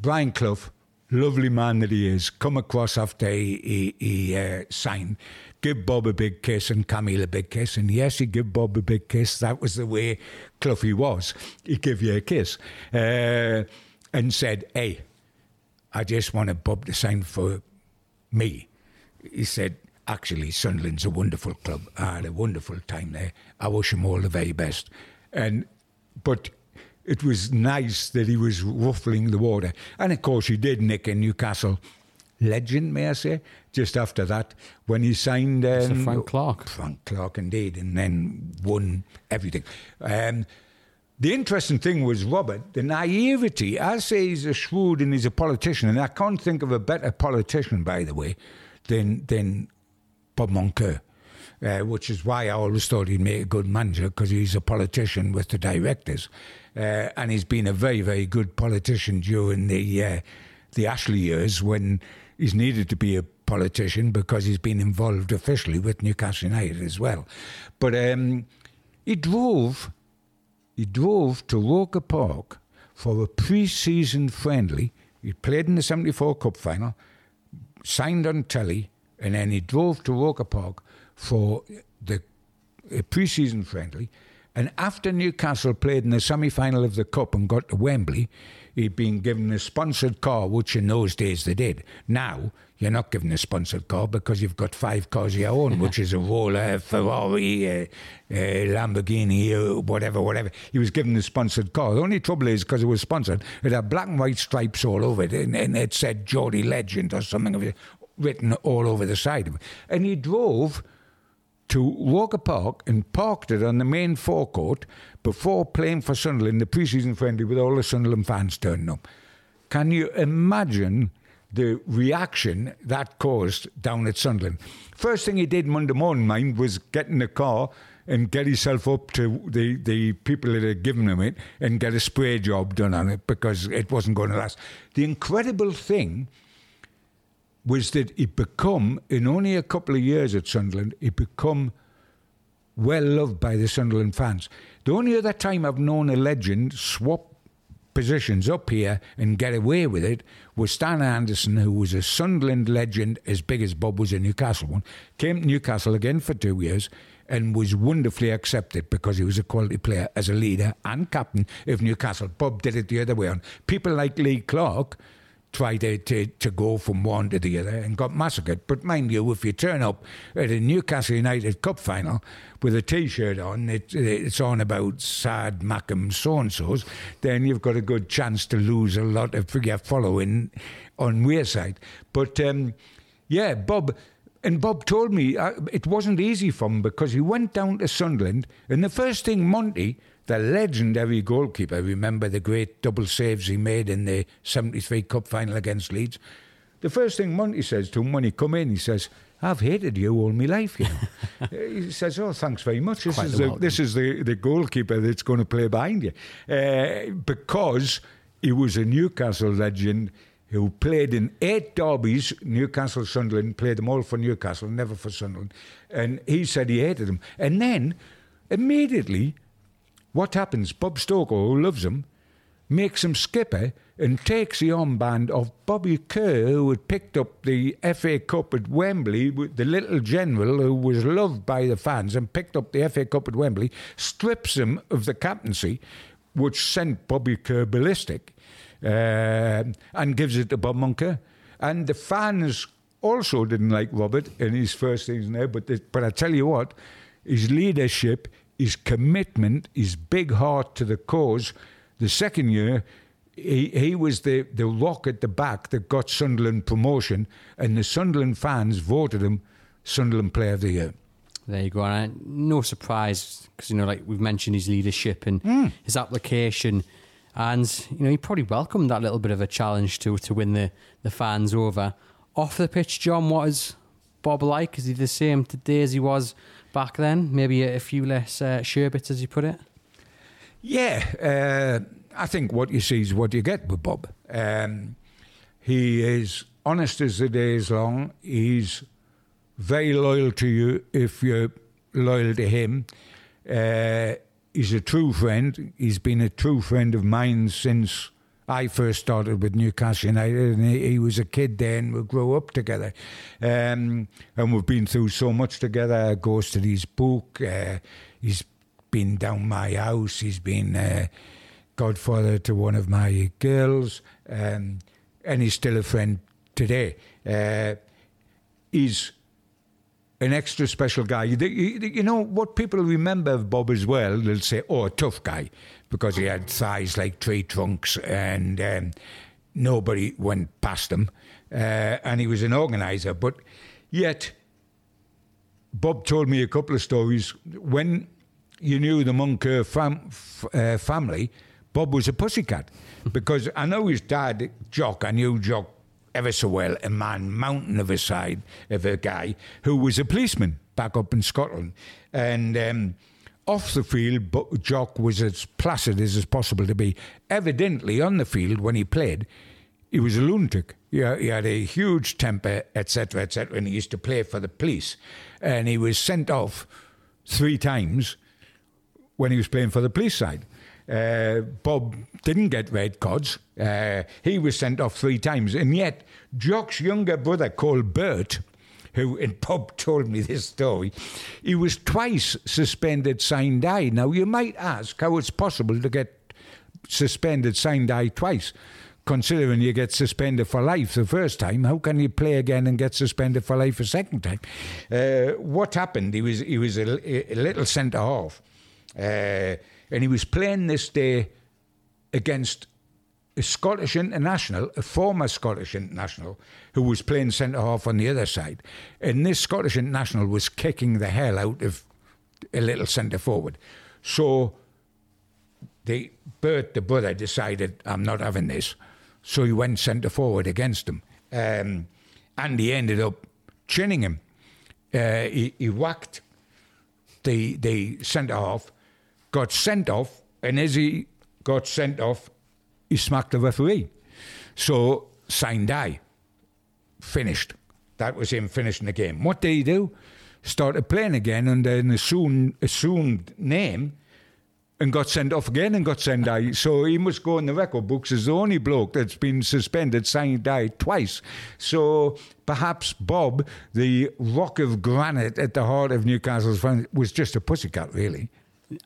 Brian Clough, lovely man that he is, come across after he, he, he uh, signed, give Bob a big kiss and Camille a big kiss. And yes, he gave Bob a big kiss. That was the way Cloughie was. He'd give you a kiss uh, and said, hey, I just wanted Bob to sign for me. He said, actually, Sunderland's a wonderful club. I had a wonderful time there. I wish him all the very best. And But it was nice that he was ruffling the water. And of course, he did nick in Newcastle. Legend, may I say? Just after that, when he signed um, Frank Clark. Frank Clark, indeed, and then won everything. Um, the interesting thing was Robert, the naivety. I say he's a shrewd and he's a politician, and I can't think of a better politician, by the way, than than Bob Moncur uh, which is why I always thought he'd make a good manager because he's a politician with the directors, uh, and he's been a very very good politician during the uh, the Ashley years when he's needed to be a politician because he's been involved officially with Newcastle United as well. But um, he drove he drove to Roker Park for a pre-season friendly. He played in the '74 Cup final, signed on telly, and then he drove to Roker Park for the pre-season friendly. And after Newcastle played in the semi-final of the Cup and got to Wembley, he'd been given a sponsored car, which in those days they did. Now you're not given a sponsored car because you've got five cars of your own, *laughs* which is a Roller, Ferrari, a, uh, Lamborghini, whatever, whatever. He was given a sponsored car. The only trouble is because it was sponsored, it had black and white stripes all over it, and, and it said Geordie Legend or something of it written all over the side of it. And he drove to Roker Park and parked it on the main forecourt before playing for Sunderland, in the pre-season friendly, with all the Sunderland fans turning up. Can you imagine the reaction that caused down at Sunderland? First thing he did Monday morning, mind, was get in the car and get himself up to the, the people that had given him it and get a spray job done on it because it wasn't going to last. The incredible thing was that he become, in only a couple of years at Sunderland, he become well loved by the Sunderland fans. The only other time I've known a legend swap positions up here and get away with it was Stan Anderson, who was a Sunderland legend as big as Bob was a Newcastle one, came to Newcastle again for two years and was wonderfully accepted because he was a quality player as a leader and captain of Newcastle. Bob did it the other way on. People like Lee Clark tried to, to, to go from one to the other and got massacred. But mind you, if you turn up at a Newcastle United Cup final with a T-shirt on, it, it's on about sad Mackem so-and-sos, then you've got a good chance to lose a lot of your following on Wearside. But um, yeah, Bob... And Bob told me uh, it wasn't easy for him because he went down to Sunderland, and the first thing Monty the legendary goalkeeper. Remember the great double saves he made in the 73 Cup final against Leeds? The first thing Monty says to him when he come in, he says, I've hated you all my life, you know. *laughs* he says, "Oh, thanks very much. This is the, this is the, the goalkeeper that's going to play behind you," uh, because he was a Newcastle legend who played in eight derbies. Newcastle, Sunderland played them all for Newcastle, never for Sunderland, and he said he hated them. And then immediately, what happens? Bob Stokoe, who loves him, makes him skipper and takes the armband of Bobby Kerr, who had picked up the FA Cup at Wembley, with the little general who was loved by the fans and picked up the FA Cup at Wembley, strips him of the captaincy, which sent Bobby Kerr ballistic, uh, and gives it to Bob Moncur. And the fans also didn't like Robert in his first season there, but, but I tell you what, his leadership, his commitment, his big heart to the cause, the second year, he, he was the, the rock at the back that got Sunderland promotion, and the Sunderland fans voted him Sunderland Player of the Year. There you go. And no surprise because you know, like we've mentioned, his leadership and mm. his application, and you know, he probably welcomed that little bit of a challenge to to win the the fans over. Off the pitch, John, what is Bob like? Is he the same today as he was back then? Maybe a, a few less uh, sherbets, as you put it. Yeah. Uh, I think what you see is what you get with Bob. Um, he is honest as the day is long. He's very loyal to you if you're loyal to him. Uh, he's a true friend. He's been a true friend of mine since I first started with Newcastle United, and he, he was a kid then. We grew up together, um, and we've been through so much together. Goes to his book. Uh, he's been down my house. He's been. Uh, godfather to one of my girls, um, and he's still a friend today. Uh, he's an extra special guy. You, know what people remember of Bob as well? They'll say, "Oh, tough guy," because he had thighs like tree trunks, and um, nobody went past him, uh, and he was an organizer. But yet, Bob told me a couple of stories when you knew the Moncur fam- f- uh, family Bob was a pussycat *laughs* because I know his dad, Jock, I knew Jock ever so well, a man mountain of a side of a guy who was a policeman back up in Scotland. And um, off the field, but Jock was as placid as is possible to be. Evidently, on the field, when he played, he was a lunatic. He had a huge temper, etc., etc., and he used to play for the police. And he was sent off three times when he was playing for the police side. Uh, Bob didn't get red cards. Uh, he was sent off three times. And yet, Jock's younger brother, called Bert, who, and Bob told me this story, he was twice suspended sine die. Now, you might ask how it's possible to get suspended sine die twice. Considering you get suspended for life the first time, how can you play again and get suspended for life a second time? Uh, what happened? He was he was a, a little centre half. Uh, and he was playing this day against a Scottish international, a former Scottish international, who was playing centre half on the other side. And this Scottish international was kicking the hell out of a little centre forward. So the Bert, the brother, decided, I'm not having this. So he went centre forward against him. Um, and he ended up chinning him. Uh, he, he whacked the, the centre half got sent off, and as he got sent off, he smacked the referee. So, sine die. Finished. That was him finishing the game. What did he do? Started playing again under an assumed, assumed name and got sent off again and got sent out. So he must go in the record books as the only bloke that's been suspended, sine die twice. So perhaps Bob, the rock of granite at the heart of Newcastle's fans, was just a pussycat, really.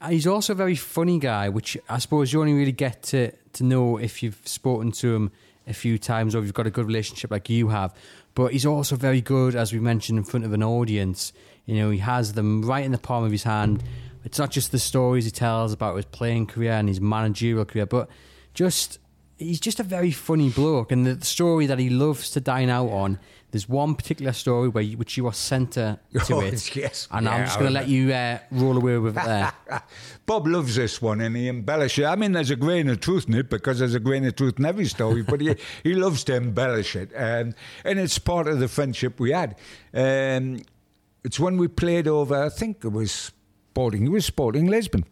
He's also a very funny guy, which I suppose you only really get to, to know if you've spoken to him a few times or you've got a good relationship like you have. But he's also very good, as we mentioned, in front of an audience. You know, he has them right in the palm of his hand. It's not just the stories he tells about his playing career and his managerial career, but just he's just a very funny bloke, and the story that he loves to dine out on. There's one particular story where you, which you are centre *laughs* to Oh, it, yes. and I'm just going to let you uh, roll away with it there. *laughs* Bob loves this one and he embellishes it. I mean, there's a grain of truth in it because there's a grain of truth in every story, but he, *laughs* he loves to embellish it. Um, and it's part of the friendship we had. Um, it's when we played over, I think it was Sporting, it was Sporting Lisbon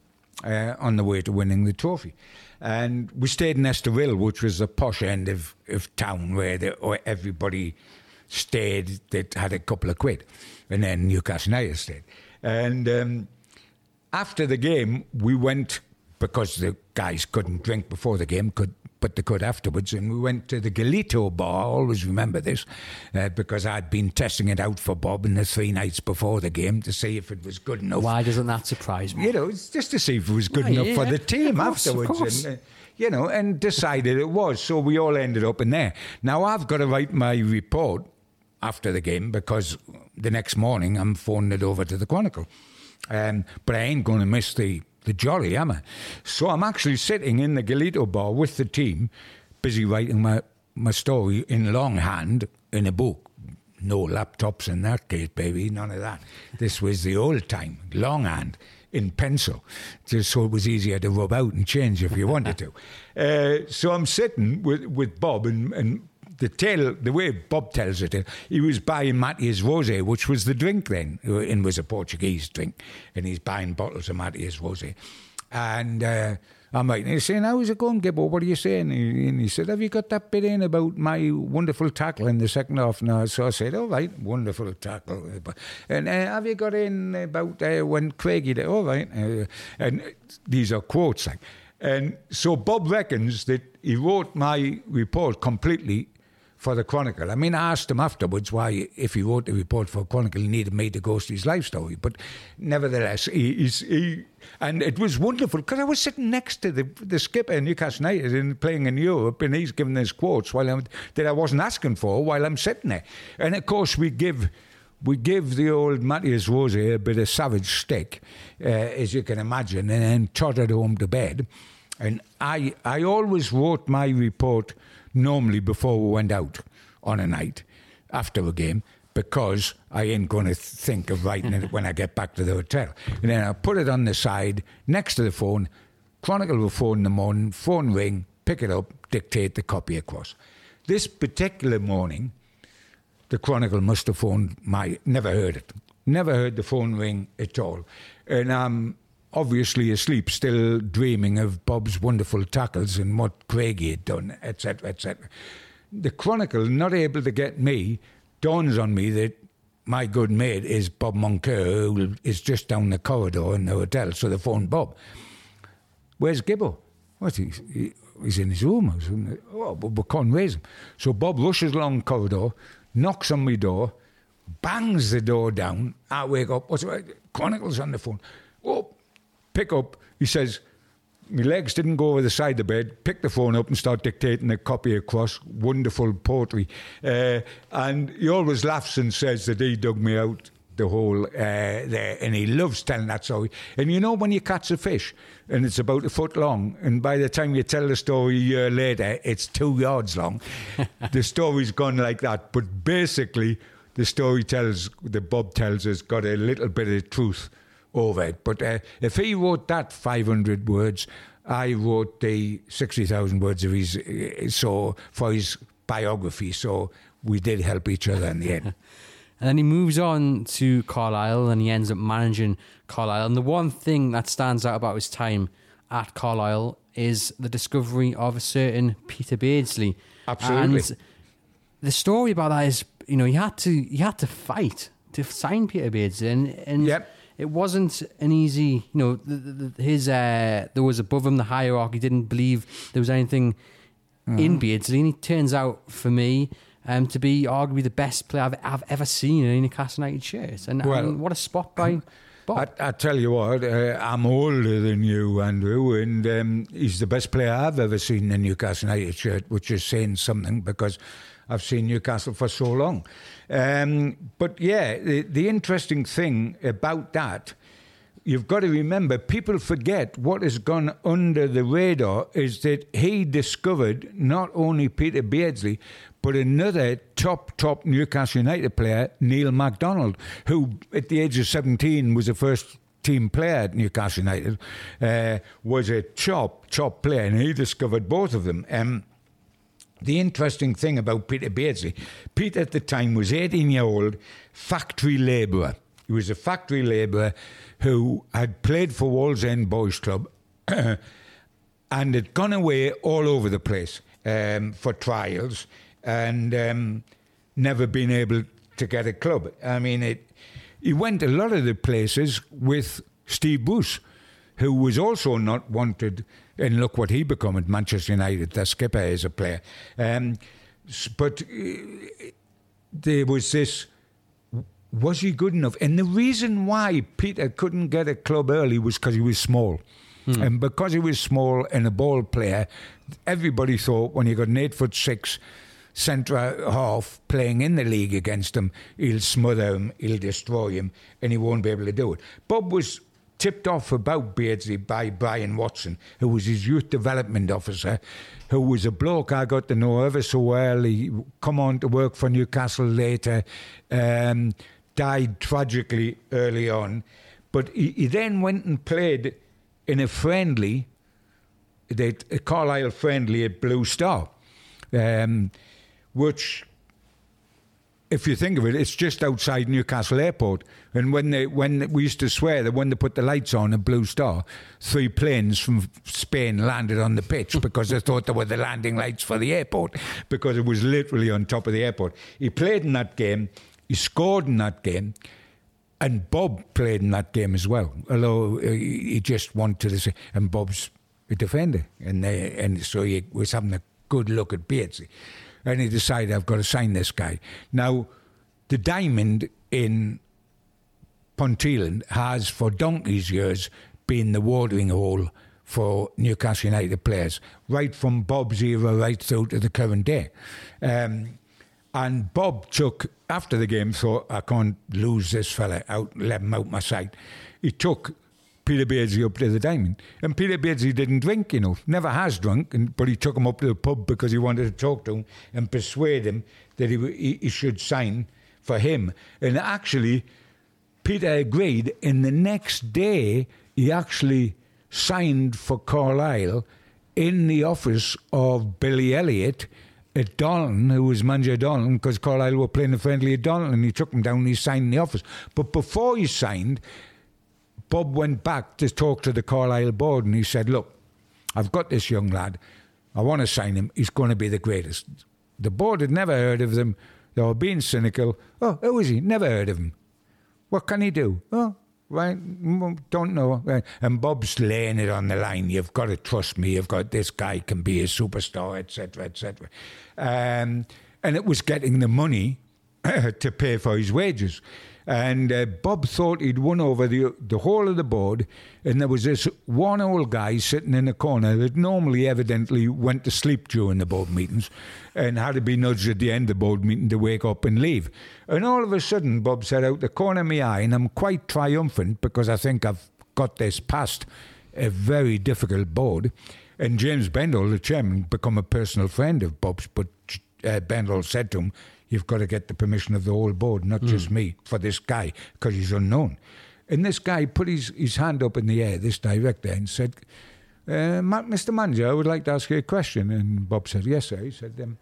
uh, on the way to winning the trophy. And we stayed in Estoril, which was the posh end of, of town where, the, where everybody stayed that had a couple of quid. And then Newcastle United stayed. And um, after the game, we went because the guys couldn't drink before the game, could but they could afterwards, and we went to the Galito bar. I always remember this uh, because I'd been testing it out for Bob in the three nights before the game to see if it was good enough. Why doesn't that surprise me? You know, it's just to see if it was good Yeah, enough for the team course, afterwards. And, uh, you know, and decided it was. So we all ended up in there. Now I've got to write my report after the game because the next morning I'm phoning it over to the Chronicle. Um, but I ain't going to miss the, the jolly, am I? So I'm actually sitting in the Galito bar with the team, busy writing my, my story in longhand in a book. No laptops in that case, baby, none of that. This was the old time, longhand in pencil, just so it was easier to rub out and change if you wanted to. *laughs* Uh, so I'm sitting with, with Bob and, and the tale, the way Bob tells it, he was buying Mateus Rosé, which was the drink then, and was a Portuguese drink, and he's buying bottles of Mateus Rosé. And uh, I'm like, he's saying, how's it going, Gibbo? What are you saying? And he said, have you got that bit in about my wonderful tackle in the second half? No, so I said, all right, wonderful tackle. And uh, have you got in about uh, when Craigie did? All right. Uh, and these are quotes like. And so Bob reckons that he wrote my report completely for the Chronicle. I mean, I asked him afterwards why, if he wrote the report for Chronicle, he needed me to to his life story. But nevertheless, he, he and it was wonderful because I was sitting next to the the skipper in Newcastle United and playing in Europe, and he's giving his quotes while I'm, that I wasn't asking for while I'm sitting there. And of course, we give. We give the old Mateus Rose a bit of savage stick, uh, as you can imagine, and then tottered home to bed. And I, I always wrote my report normally before we went out on a night after a game because I ain't going to think of writing it when I get back to the hotel. And then I put it on the side next to the phone, chronicle the phone in the morning, phone ring, pick it up, dictate the copy across. This particular morning, the Chronicle must have phoned my, never heard it, never heard the phone ring at all. And I'm obviously asleep, still dreaming of Bob's wonderful tackles and what Craigie had done, etc., etc. The Chronicle, not able to get me, dawns on me that my good mate is Bob Moncur, who is just down the corridor in the hotel. So they phone Bob. Where's Gibbo? What, he's, he, he's in his room. something. Oh, but we can't raise him. So Bob rushes along the corridor, knocks on my door, bangs the door down. I wake up. What's? Chronicles on the phone. Oh, pick up. He says, my legs didn't go over the side of the bed. Pick the phone up and start dictating a copy across. Wonderful poetry. Uh, and he always laughs and says that he dug me out the hole uh, there, and he loves telling that story. And you know when you catch a fish and it's about a foot long, and by the time you tell the story a year later, it's two yards long. *laughs* the story's gone like that. But basically, the story tells, the Bob tells us, got a little bit of truth over it. But uh, if he wrote that 500 words, I wrote the 60,000 words of his, uh, so for his biography. So we did help each other in the end. *laughs* And then he moves on to Carlisle and he ends up managing Carlisle. And the one thing that stands out about his time at Carlisle is the discovery of a certain Peter Beardsley. Absolutely. And the story about that is, you know, he had to he had to fight to sign Peter Beardsley, and, and Yep. It wasn't an easy, you know, the, the, his uh, there was above him the hierarchy didn't believe there was anything Mm-hmm. in Beardsley, and he turns out for me. Um, to be arguably the best player I've, I've ever seen in a Newcastle United shirt, and, Well, and what a spot by Bob. I, I tell you what, uh, I'm older than you, Andrew, and um, he's the best player I've ever seen in a Newcastle United shirt, which is saying something because I've seen Newcastle for so long. Um, but yeah, the, the interesting thing about that, you've got to remember, people forget what has gone under the radar is that he discovered not only Peter Beardsley, but another top, top Newcastle United player, Neil McDonald, who at the age of 17 was the first team player at Newcastle United, uh, was a top, top player, and he discovered both of them. Um, the interesting thing about Peter Beardsley, Peter at the time was 18 year old factory labourer. He was a factory labourer who had played for Wallsend Boys Club *clears throat* and had gone away all over the place um, for trials and um, never been able to get a club. I mean, it, he went a lot of the places with Steve Bruce, who was also not wanted. And look what he become at Manchester United, the skipper is a player. Um, but uh, there was this was he good enough? And the reason why Peter couldn't get a club early was because he was small. Hmm. And because he was small and a ball player, everybody thought when you got an eight foot six centre half playing in the league against him, he'll smother him, he'll destroy him, and he won't be able to do it. Bob was tipped off about Beardsley by Brian Watson, who was his youth development officer, who was a bloke I got to know ever so. He come on to work for Newcastle later. Um, died tragically early on. But he, he then went and played in a friendly, the Carlisle friendly at Blue Star, um, which, if you think of it, it's just outside Newcastle Airport. And when they when we used to swear that when they put the lights on at Blue Star, three planes from Spain landed on the pitch *laughs* because they thought they were the landing lights for the airport because it was literally on top of the airport. He played in that game. He scored in that game. And Bob played in that game as well, although he just wanted to say, and Bob's a defender. And, they, and so he was having a good look at Beardsley. And he decided, I've got to sign this guy. Now, the diamond in Ponteland has, for donkey's years, been the watering hole for Newcastle United players, right from Bob's era right through to the current day. Um, and Bob took, after the game, thought, I can't lose this fella out, let him out my sight. He took Peter Beardsley up to the diamond. And Peter Beardsley didn't drink, you know, never has drunk, and, but he took him up to the pub because he wanted to talk to him and persuade him that he, he, he should sign for him. And actually, Peter agreed, and the next day, he actually signed for Carlisle in the office of Billy Elliott at Darlington, who was manager at Darlington, because Carlisle were playing a friendly at Darlington, and he took him down and he signed in the office. But before he signed, Bob went back to talk to the Carlisle board and he said, Look, I've got this young lad. I want to sign him. He's going to be the greatest. The board had never heard of them. They were being cynical. Oh, who is he? Never heard of him. What can he do? Oh, right? Don't know. And Bob's laying it on the line. You've got to trust me. You've got this guy can be a superstar, etc., etc. Um, and it was getting the money *coughs* to pay for his wages. And uh, Bob thought he'd won over the the whole of the board, and there was this one old guy sitting in a corner that normally, evidently, went to sleep during the board meetings, and had to be nudged at the end of the board meeting to wake up and leave. And all of a sudden, Bob said out the corner of my eye, and I'm quite triumphant because I think I've got this past a very difficult board. And James Bendall, the chairman, become a personal friend of Bob's, but uh, Bendall said to him, you've got to get the permission of the whole board, not mm. just hmm. me, for this guy, because he's unknown. And this guy put his, his hand up in the air, this director, and said, uh, Mr. Manager, I would like to ask you a question. And Bob said, Yes, sir. He said, um,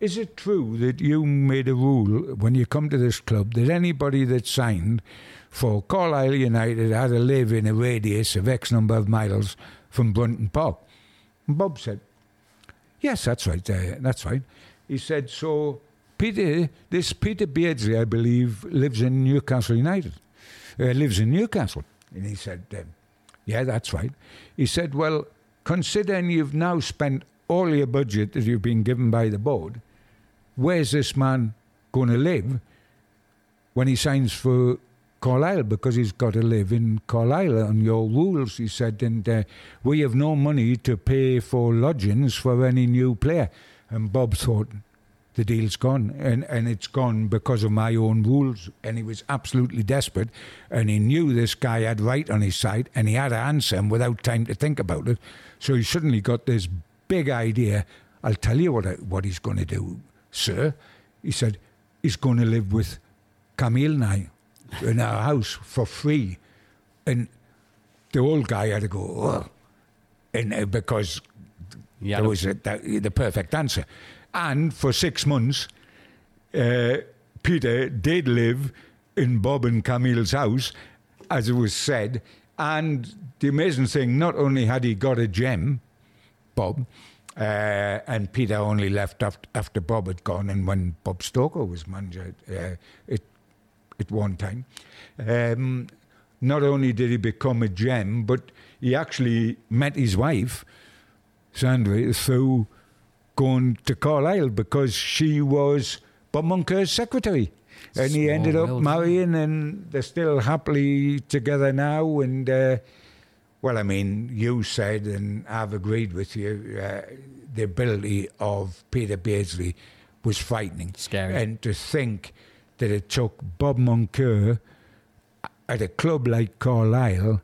Is it true that you made a rule when you come to this club that anybody that signed for Carlisle United had to live in a radius of X number of miles from Brunton Park? And Bob said, Yes, that's right. Uh, that's right. He said, So Peter, this Peter Beardsley, I believe, lives in Newcastle United. Uh, lives in Newcastle. And he said, um, Yeah, that's right. He said, Well, considering you've now spent all your budget that you've been given by the board, where's this man going to live when he signs for Carlisle? Because he's got to live in Carlisle on your rules, he said. And uh, we have no money to pay for lodgings for any new player. And Bob thought, the deal's gone. And, and it's gone because of my own rules. And he was absolutely desperate. And he knew this guy had right on his side and he had to answer him without time to think about it. So he suddenly got this big idea. I'll tell you what, I, what he's going to do, sir. He said, he's going to live with Camille and I in our house for free. And the old guy had to go, oh. and uh, because Yeah, there was a, the, the perfect answer. And for six months, uh, Peter did live in Bob and Camille's house, as it was said. And the amazing thing, not only had he got a gem, Bob, uh, and Peter only left after, after Bob had gone, and when Bob Stokoe was manager uh, at, at one time. Um, not only did he become a gem, but he actually met his wife, Sandra, through going to Carlisle because she was Bob Moncur's secretary. And he ended up marrying, and they're still happily together now. And uh, well, I mean, you said, and I've agreed with you, uh, the ability of Peter Beardsley was frightening. Scary. And to think that it took Bob Moncur at a club like Carlisle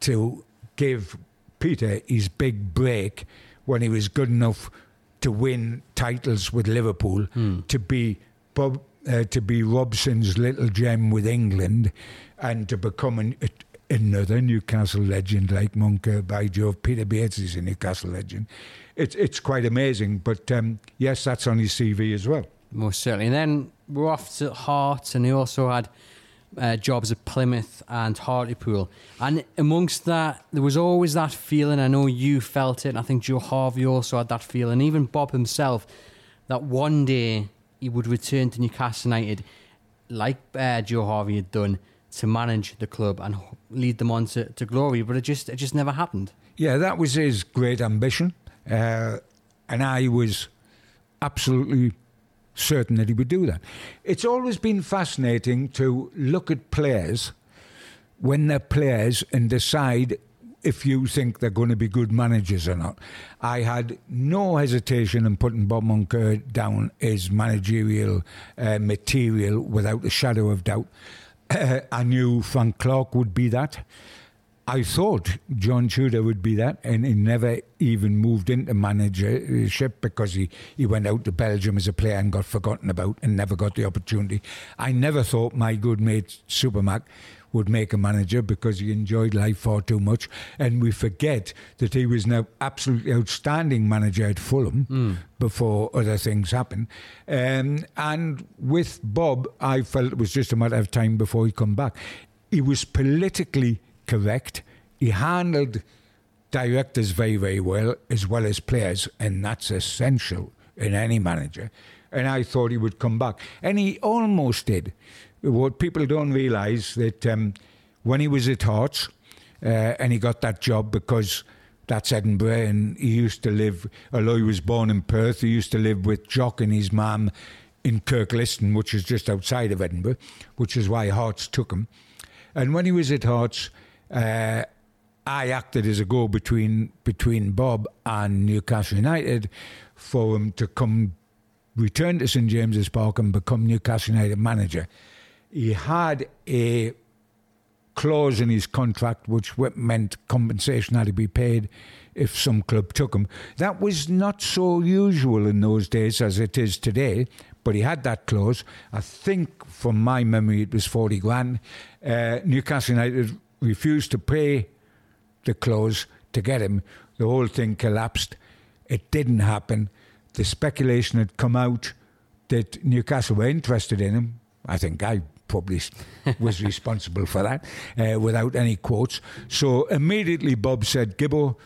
to give Peter his big break when he was good enough to win titles with Liverpool, to be Bob, uh, to be Robson's little gem with England, and to become an, another Newcastle legend like Moncur. By Jove, Peter Bates is a Newcastle legend. It's it's quite amazing. But um, yes, that's on his CV as well. Most certainly. And then we're off to Hearts, and he also had uh, jobs at Plymouth and Hartlepool. And amongst that, there was always that feeling. I know you felt it, I think Joe Harvey also had that feeling, even Bob himself, that one day he would return to Newcastle United, like uh, Joe Harvey had done, to manage the club and lead them on to, to glory. But it just it just never happened. Yeah, that was his great ambition. Uh, and I was absolutely certain that he would do that. It's always been fascinating to look at players when they're players and decide if you think they're going to be good managers or not. I had no hesitation in putting Bob Moncur down as managerial uh, material without a shadow of doubt. *coughs* I knew Frank Clark would be that. I thought John Tudor would be that, and he never even moved into managership because he, he went out to Belgium as a player and got forgotten about and never got the opportunity. I never thought my good mate Supermac would make a manager because he enjoyed life far too much. And we forget that he was an absolutely outstanding manager at Fulham before other things happened. Um, and with Bob, I felt it was just a matter of time before he come back. He was politically correct. He handled directors very, very well, as well as players, and that's essential in any manager. And I thought he would come back, and he almost did. What people don't realise that um, when he was at Hearts, uh, and he got that job because that's Edinburgh, and he used to live. Although he was born in Perth, he used to live with Jock and his mum in Kirkliston, which is just outside of Edinburgh, which is why Hearts took him. And when he was at Hearts, uh, I acted as a go between between Bob and Newcastle United for him to come return to St James's Park and become Newcastle United manager. He had a clause in his contract which meant compensation had to be paid if some club took him. That was not so usual in those days as it is today, but he had that clause. I think, from my memory, it was 40 grand. Uh, Newcastle United refused to pay the clause to get him. The whole thing collapsed. It didn't happen. The speculation had come out that Newcastle were interested in him. I think I probably *laughs* was responsible for that uh, without any quotes. So immediately Bob said, Gibbo,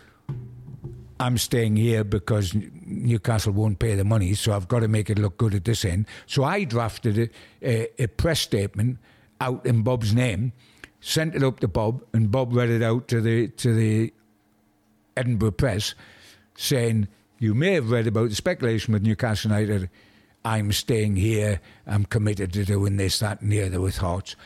I'm staying here because Newcastle won't pay the money, so I've got to make it look good at this end. So I drafted a, a, a press statement out in Bob's name, sent it up to Bob, and Bob read it out to the to the Edinburgh Press, saying, "You may have read about the speculation with Newcastle United. I'm staying here. I'm committed to doing this, that, and the other with Hearts."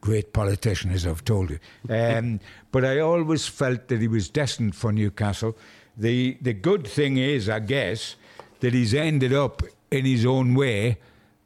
Great politician, as I've told you. Um, but I always felt that he was destined for Newcastle. The the good thing is, I guess, that he's ended up in his own way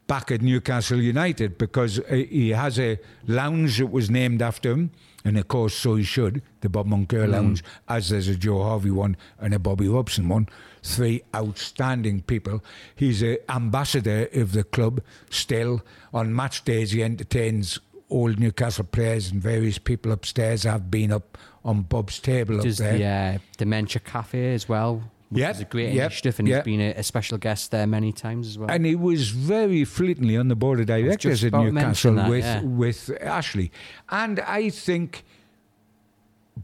back at Newcastle United because uh, he has a lounge that was named after him. And of course, so he should, the Bob Moncur Lounge, as there's a Joe Harvey one and a Bobby Robson one. Three outstanding people. He's an ambassador of the club still. On match days, he entertains old Newcastle players and various people upstairs. I've been up on Bob's table Does up there. the uh, Dementia Cafe as well. Which Yep, is a great yep, initiative, and yep. he's been a, a special guest there many times as well. And he was very fleetingly on the board of directors at Newcastle that, with yeah. with Ashley. And I think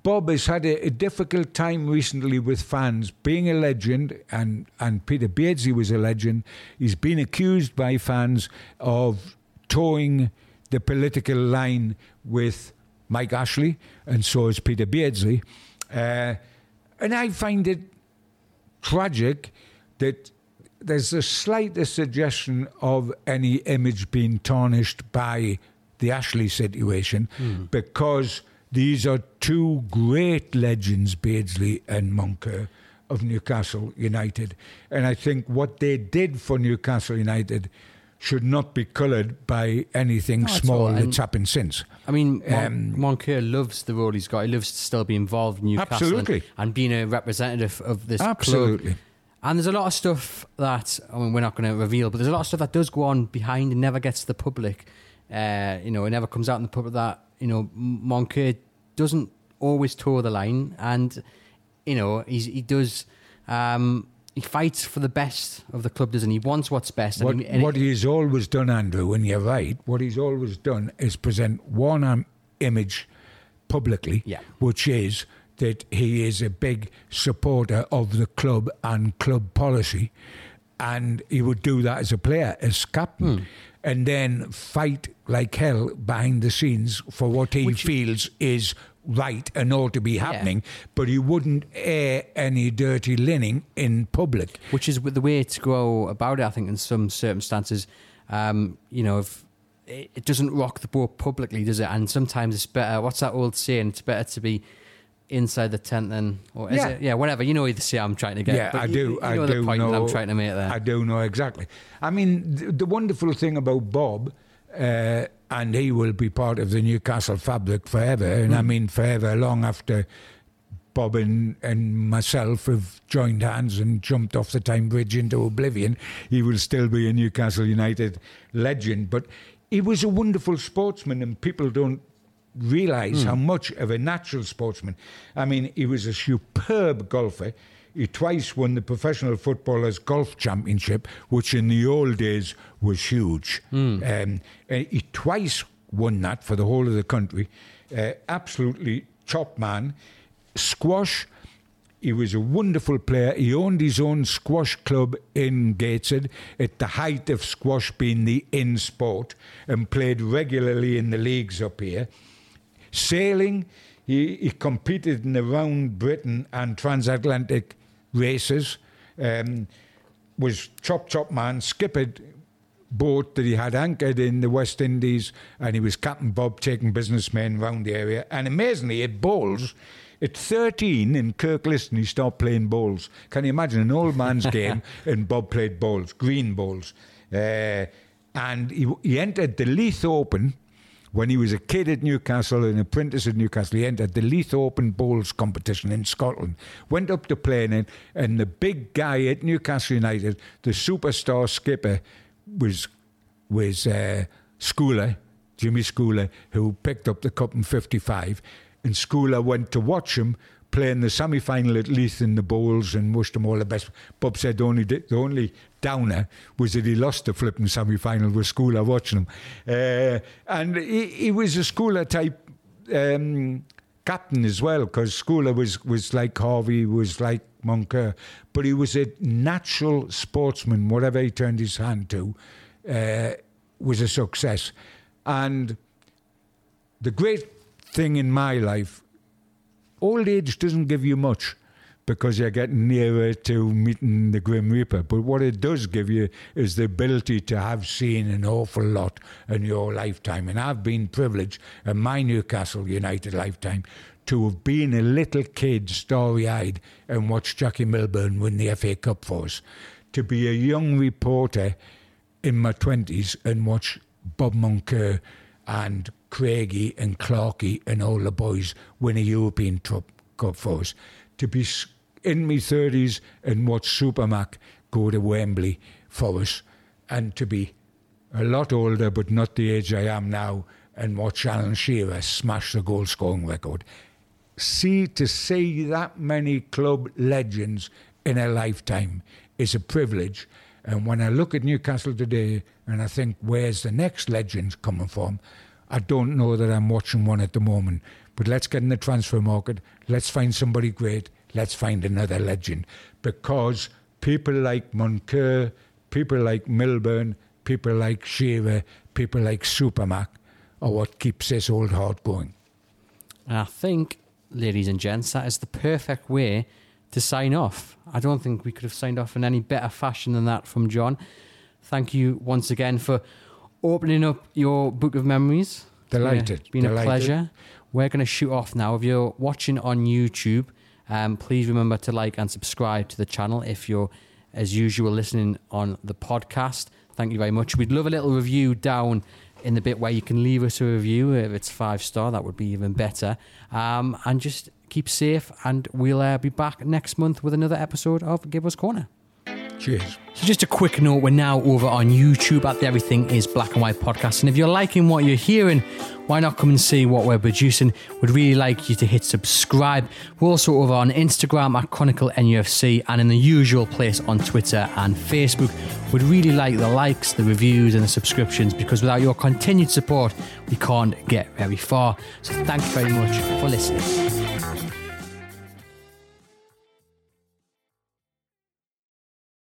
Bob has had a, a difficult time recently with fans, being a legend, and, and Peter Beardsley was a legend. He's been accused by fans of toeing the political line with Mike Ashley, and so is Peter Beardsley. Uh, and I find it tragic that there's the slightest suggestion of any image being tarnished by the Ashley situation hmm. because these are two great legends, Beardsley and Moncur, of Newcastle United. And I think what they did for Newcastle United should not be coloured by anything small all, that's happened since. I mean, Um, Moncur loves the role he's got. He loves to still be involved in Newcastle Absolutely. And, and being a representative of this club. Absolutely. club. And there's a lot of stuff that I mean, we're not going to reveal, but there's a lot of stuff that does go on behind and never gets to the public. Uh, you know, it never comes out in the public that you know Moncur doesn't always toe the line, and you know he's, he does. Um, he fights for the best of the club, doesn't he? He wants what's best. What, he- what he's always done, Andrew, and you're right, what he's always done is present one um, image publicly, Yeah. which is that he is a big supporter of the club and club policy. And he would do that as a player, as captain, Hmm. and then fight like hell behind the scenes for what he Which- feels is right and ought to be happening. But he wouldn't air any dirty linen in public. which is the way to go about it. I think in some circumstances, um, you know, if it, doesn't rock the boat publicly, does it? And sometimes it's better. What's that old saying? It's better to be inside the tent than, or is Yeah. it? Yeah, whatever. You know the say I'm trying to get. Yeah, I you- do. You, I know do point know. that I'm trying to make there. I do know exactly. I mean, the, the wonderful thing about Bob, uh, and he will be part of the Newcastle fabric forever, and I Hmm. mean forever, long after Bob and, and myself have joined hands and jumped off the time bridge into oblivion. He will still be a Newcastle United legend, but he was a wonderful sportsman, and people don't realise how much of a natural sportsman. I mean, he was a superb golfer. He twice won the Professional Footballers Golf Championship, which in the old days was huge. Um, and he twice won that for the whole of the country. Uh, absolutely top man. Squash, he was a wonderful player. He owned his own squash club in Gateshead at the height of squash being the in sport and played regularly in the leagues up here. Sailing, he, he competed in the round Britain and transatlantic races. Um, was chop chop man, skippered boat that he had anchored in the West Indies, and he was Captain Bob taking businessmen round the area. And amazingly, at bowls, at 13 in Kirkliston, he stopped playing bowls. Can you imagine an old man's *laughs* game and Bob played bowls, green bowls? Uh, and he, he entered the Leith Open when he was a kid at Newcastle, an apprentice at Newcastle, he entered the Leith Open Bowls competition in Scotland. Went up to play in it, and the big guy at Newcastle United, the superstar skipper, was was uh, Scoular, Jimmy Scoular, who picked up the cup in '55. And Scoular went to watch him play in the semi final at Leith in the bowls and wished him all the best. Bob said the only, the only downer was that he lost the flipping semi final with Scoular watching him. Uh, and he, he was a Scoular type um, captain as well, because Scoular was, was like Harvey, was like Moncur, but he was a natural sportsman. Whatever he turned his hand to uh, was a success. And the great thing in my life, old age doesn't give you much because you're getting nearer to meeting the Grim Reaper. But what it does give you is the ability to have seen an awful lot in your lifetime. And I've been privileged in my Newcastle United lifetime to have been a little kid, starry eyed, and watched Jackie Milburn win the FA Cup for us. to be a young reporter in my 20s and watch Bob Moncur and Craigie and Clarkey and all the boys win a European Cup for us. To be in my 30s and watch Supermac go to Wembley for us and to be a lot older but not the age I am now and watch Alan Shearer smash the goal scoring record. See to see that many club legends in a lifetime is a privilege. And when I look at Newcastle today and I think, where's the next legend coming from? I don't know that I'm watching one at the moment. But let's get in the transfer market. Let's find somebody great. Let's find another legend. Because people like Moncur, people like Milburn, people like Shearer, people like Supermac are what keeps this old heart going. I think, ladies and gents, that is the perfect way to sign off. I don't think we could have signed off in any better fashion than that from John. Thank you once again for opening up your book of memories. Delighted. It's been Delighted. a pleasure. We're going to shoot off now. If you're watching on YouTube, um, please remember to like and subscribe to the channel. If you're, as usual, listening on the podcast, thank you very much. We'd love a little review down in the bit where you can leave us a review. If it's five star, that would be even better. Um, and just keep safe, and we'll uh, be back next month with another episode of Gibbo's Corner. Cheers. So, just a quick note we're now over on YouTube at the Everything is Black and White podcast. And if you're liking what you're hearing, why not come and see what we're producing? We'd really like you to hit subscribe. We're also over on Instagram at Chronicle NUFC and in the usual place on Twitter and Facebook. We'd really like the likes, the reviews, and the subscriptions because without your continued support, we can't get very far. So, thank you very much for listening.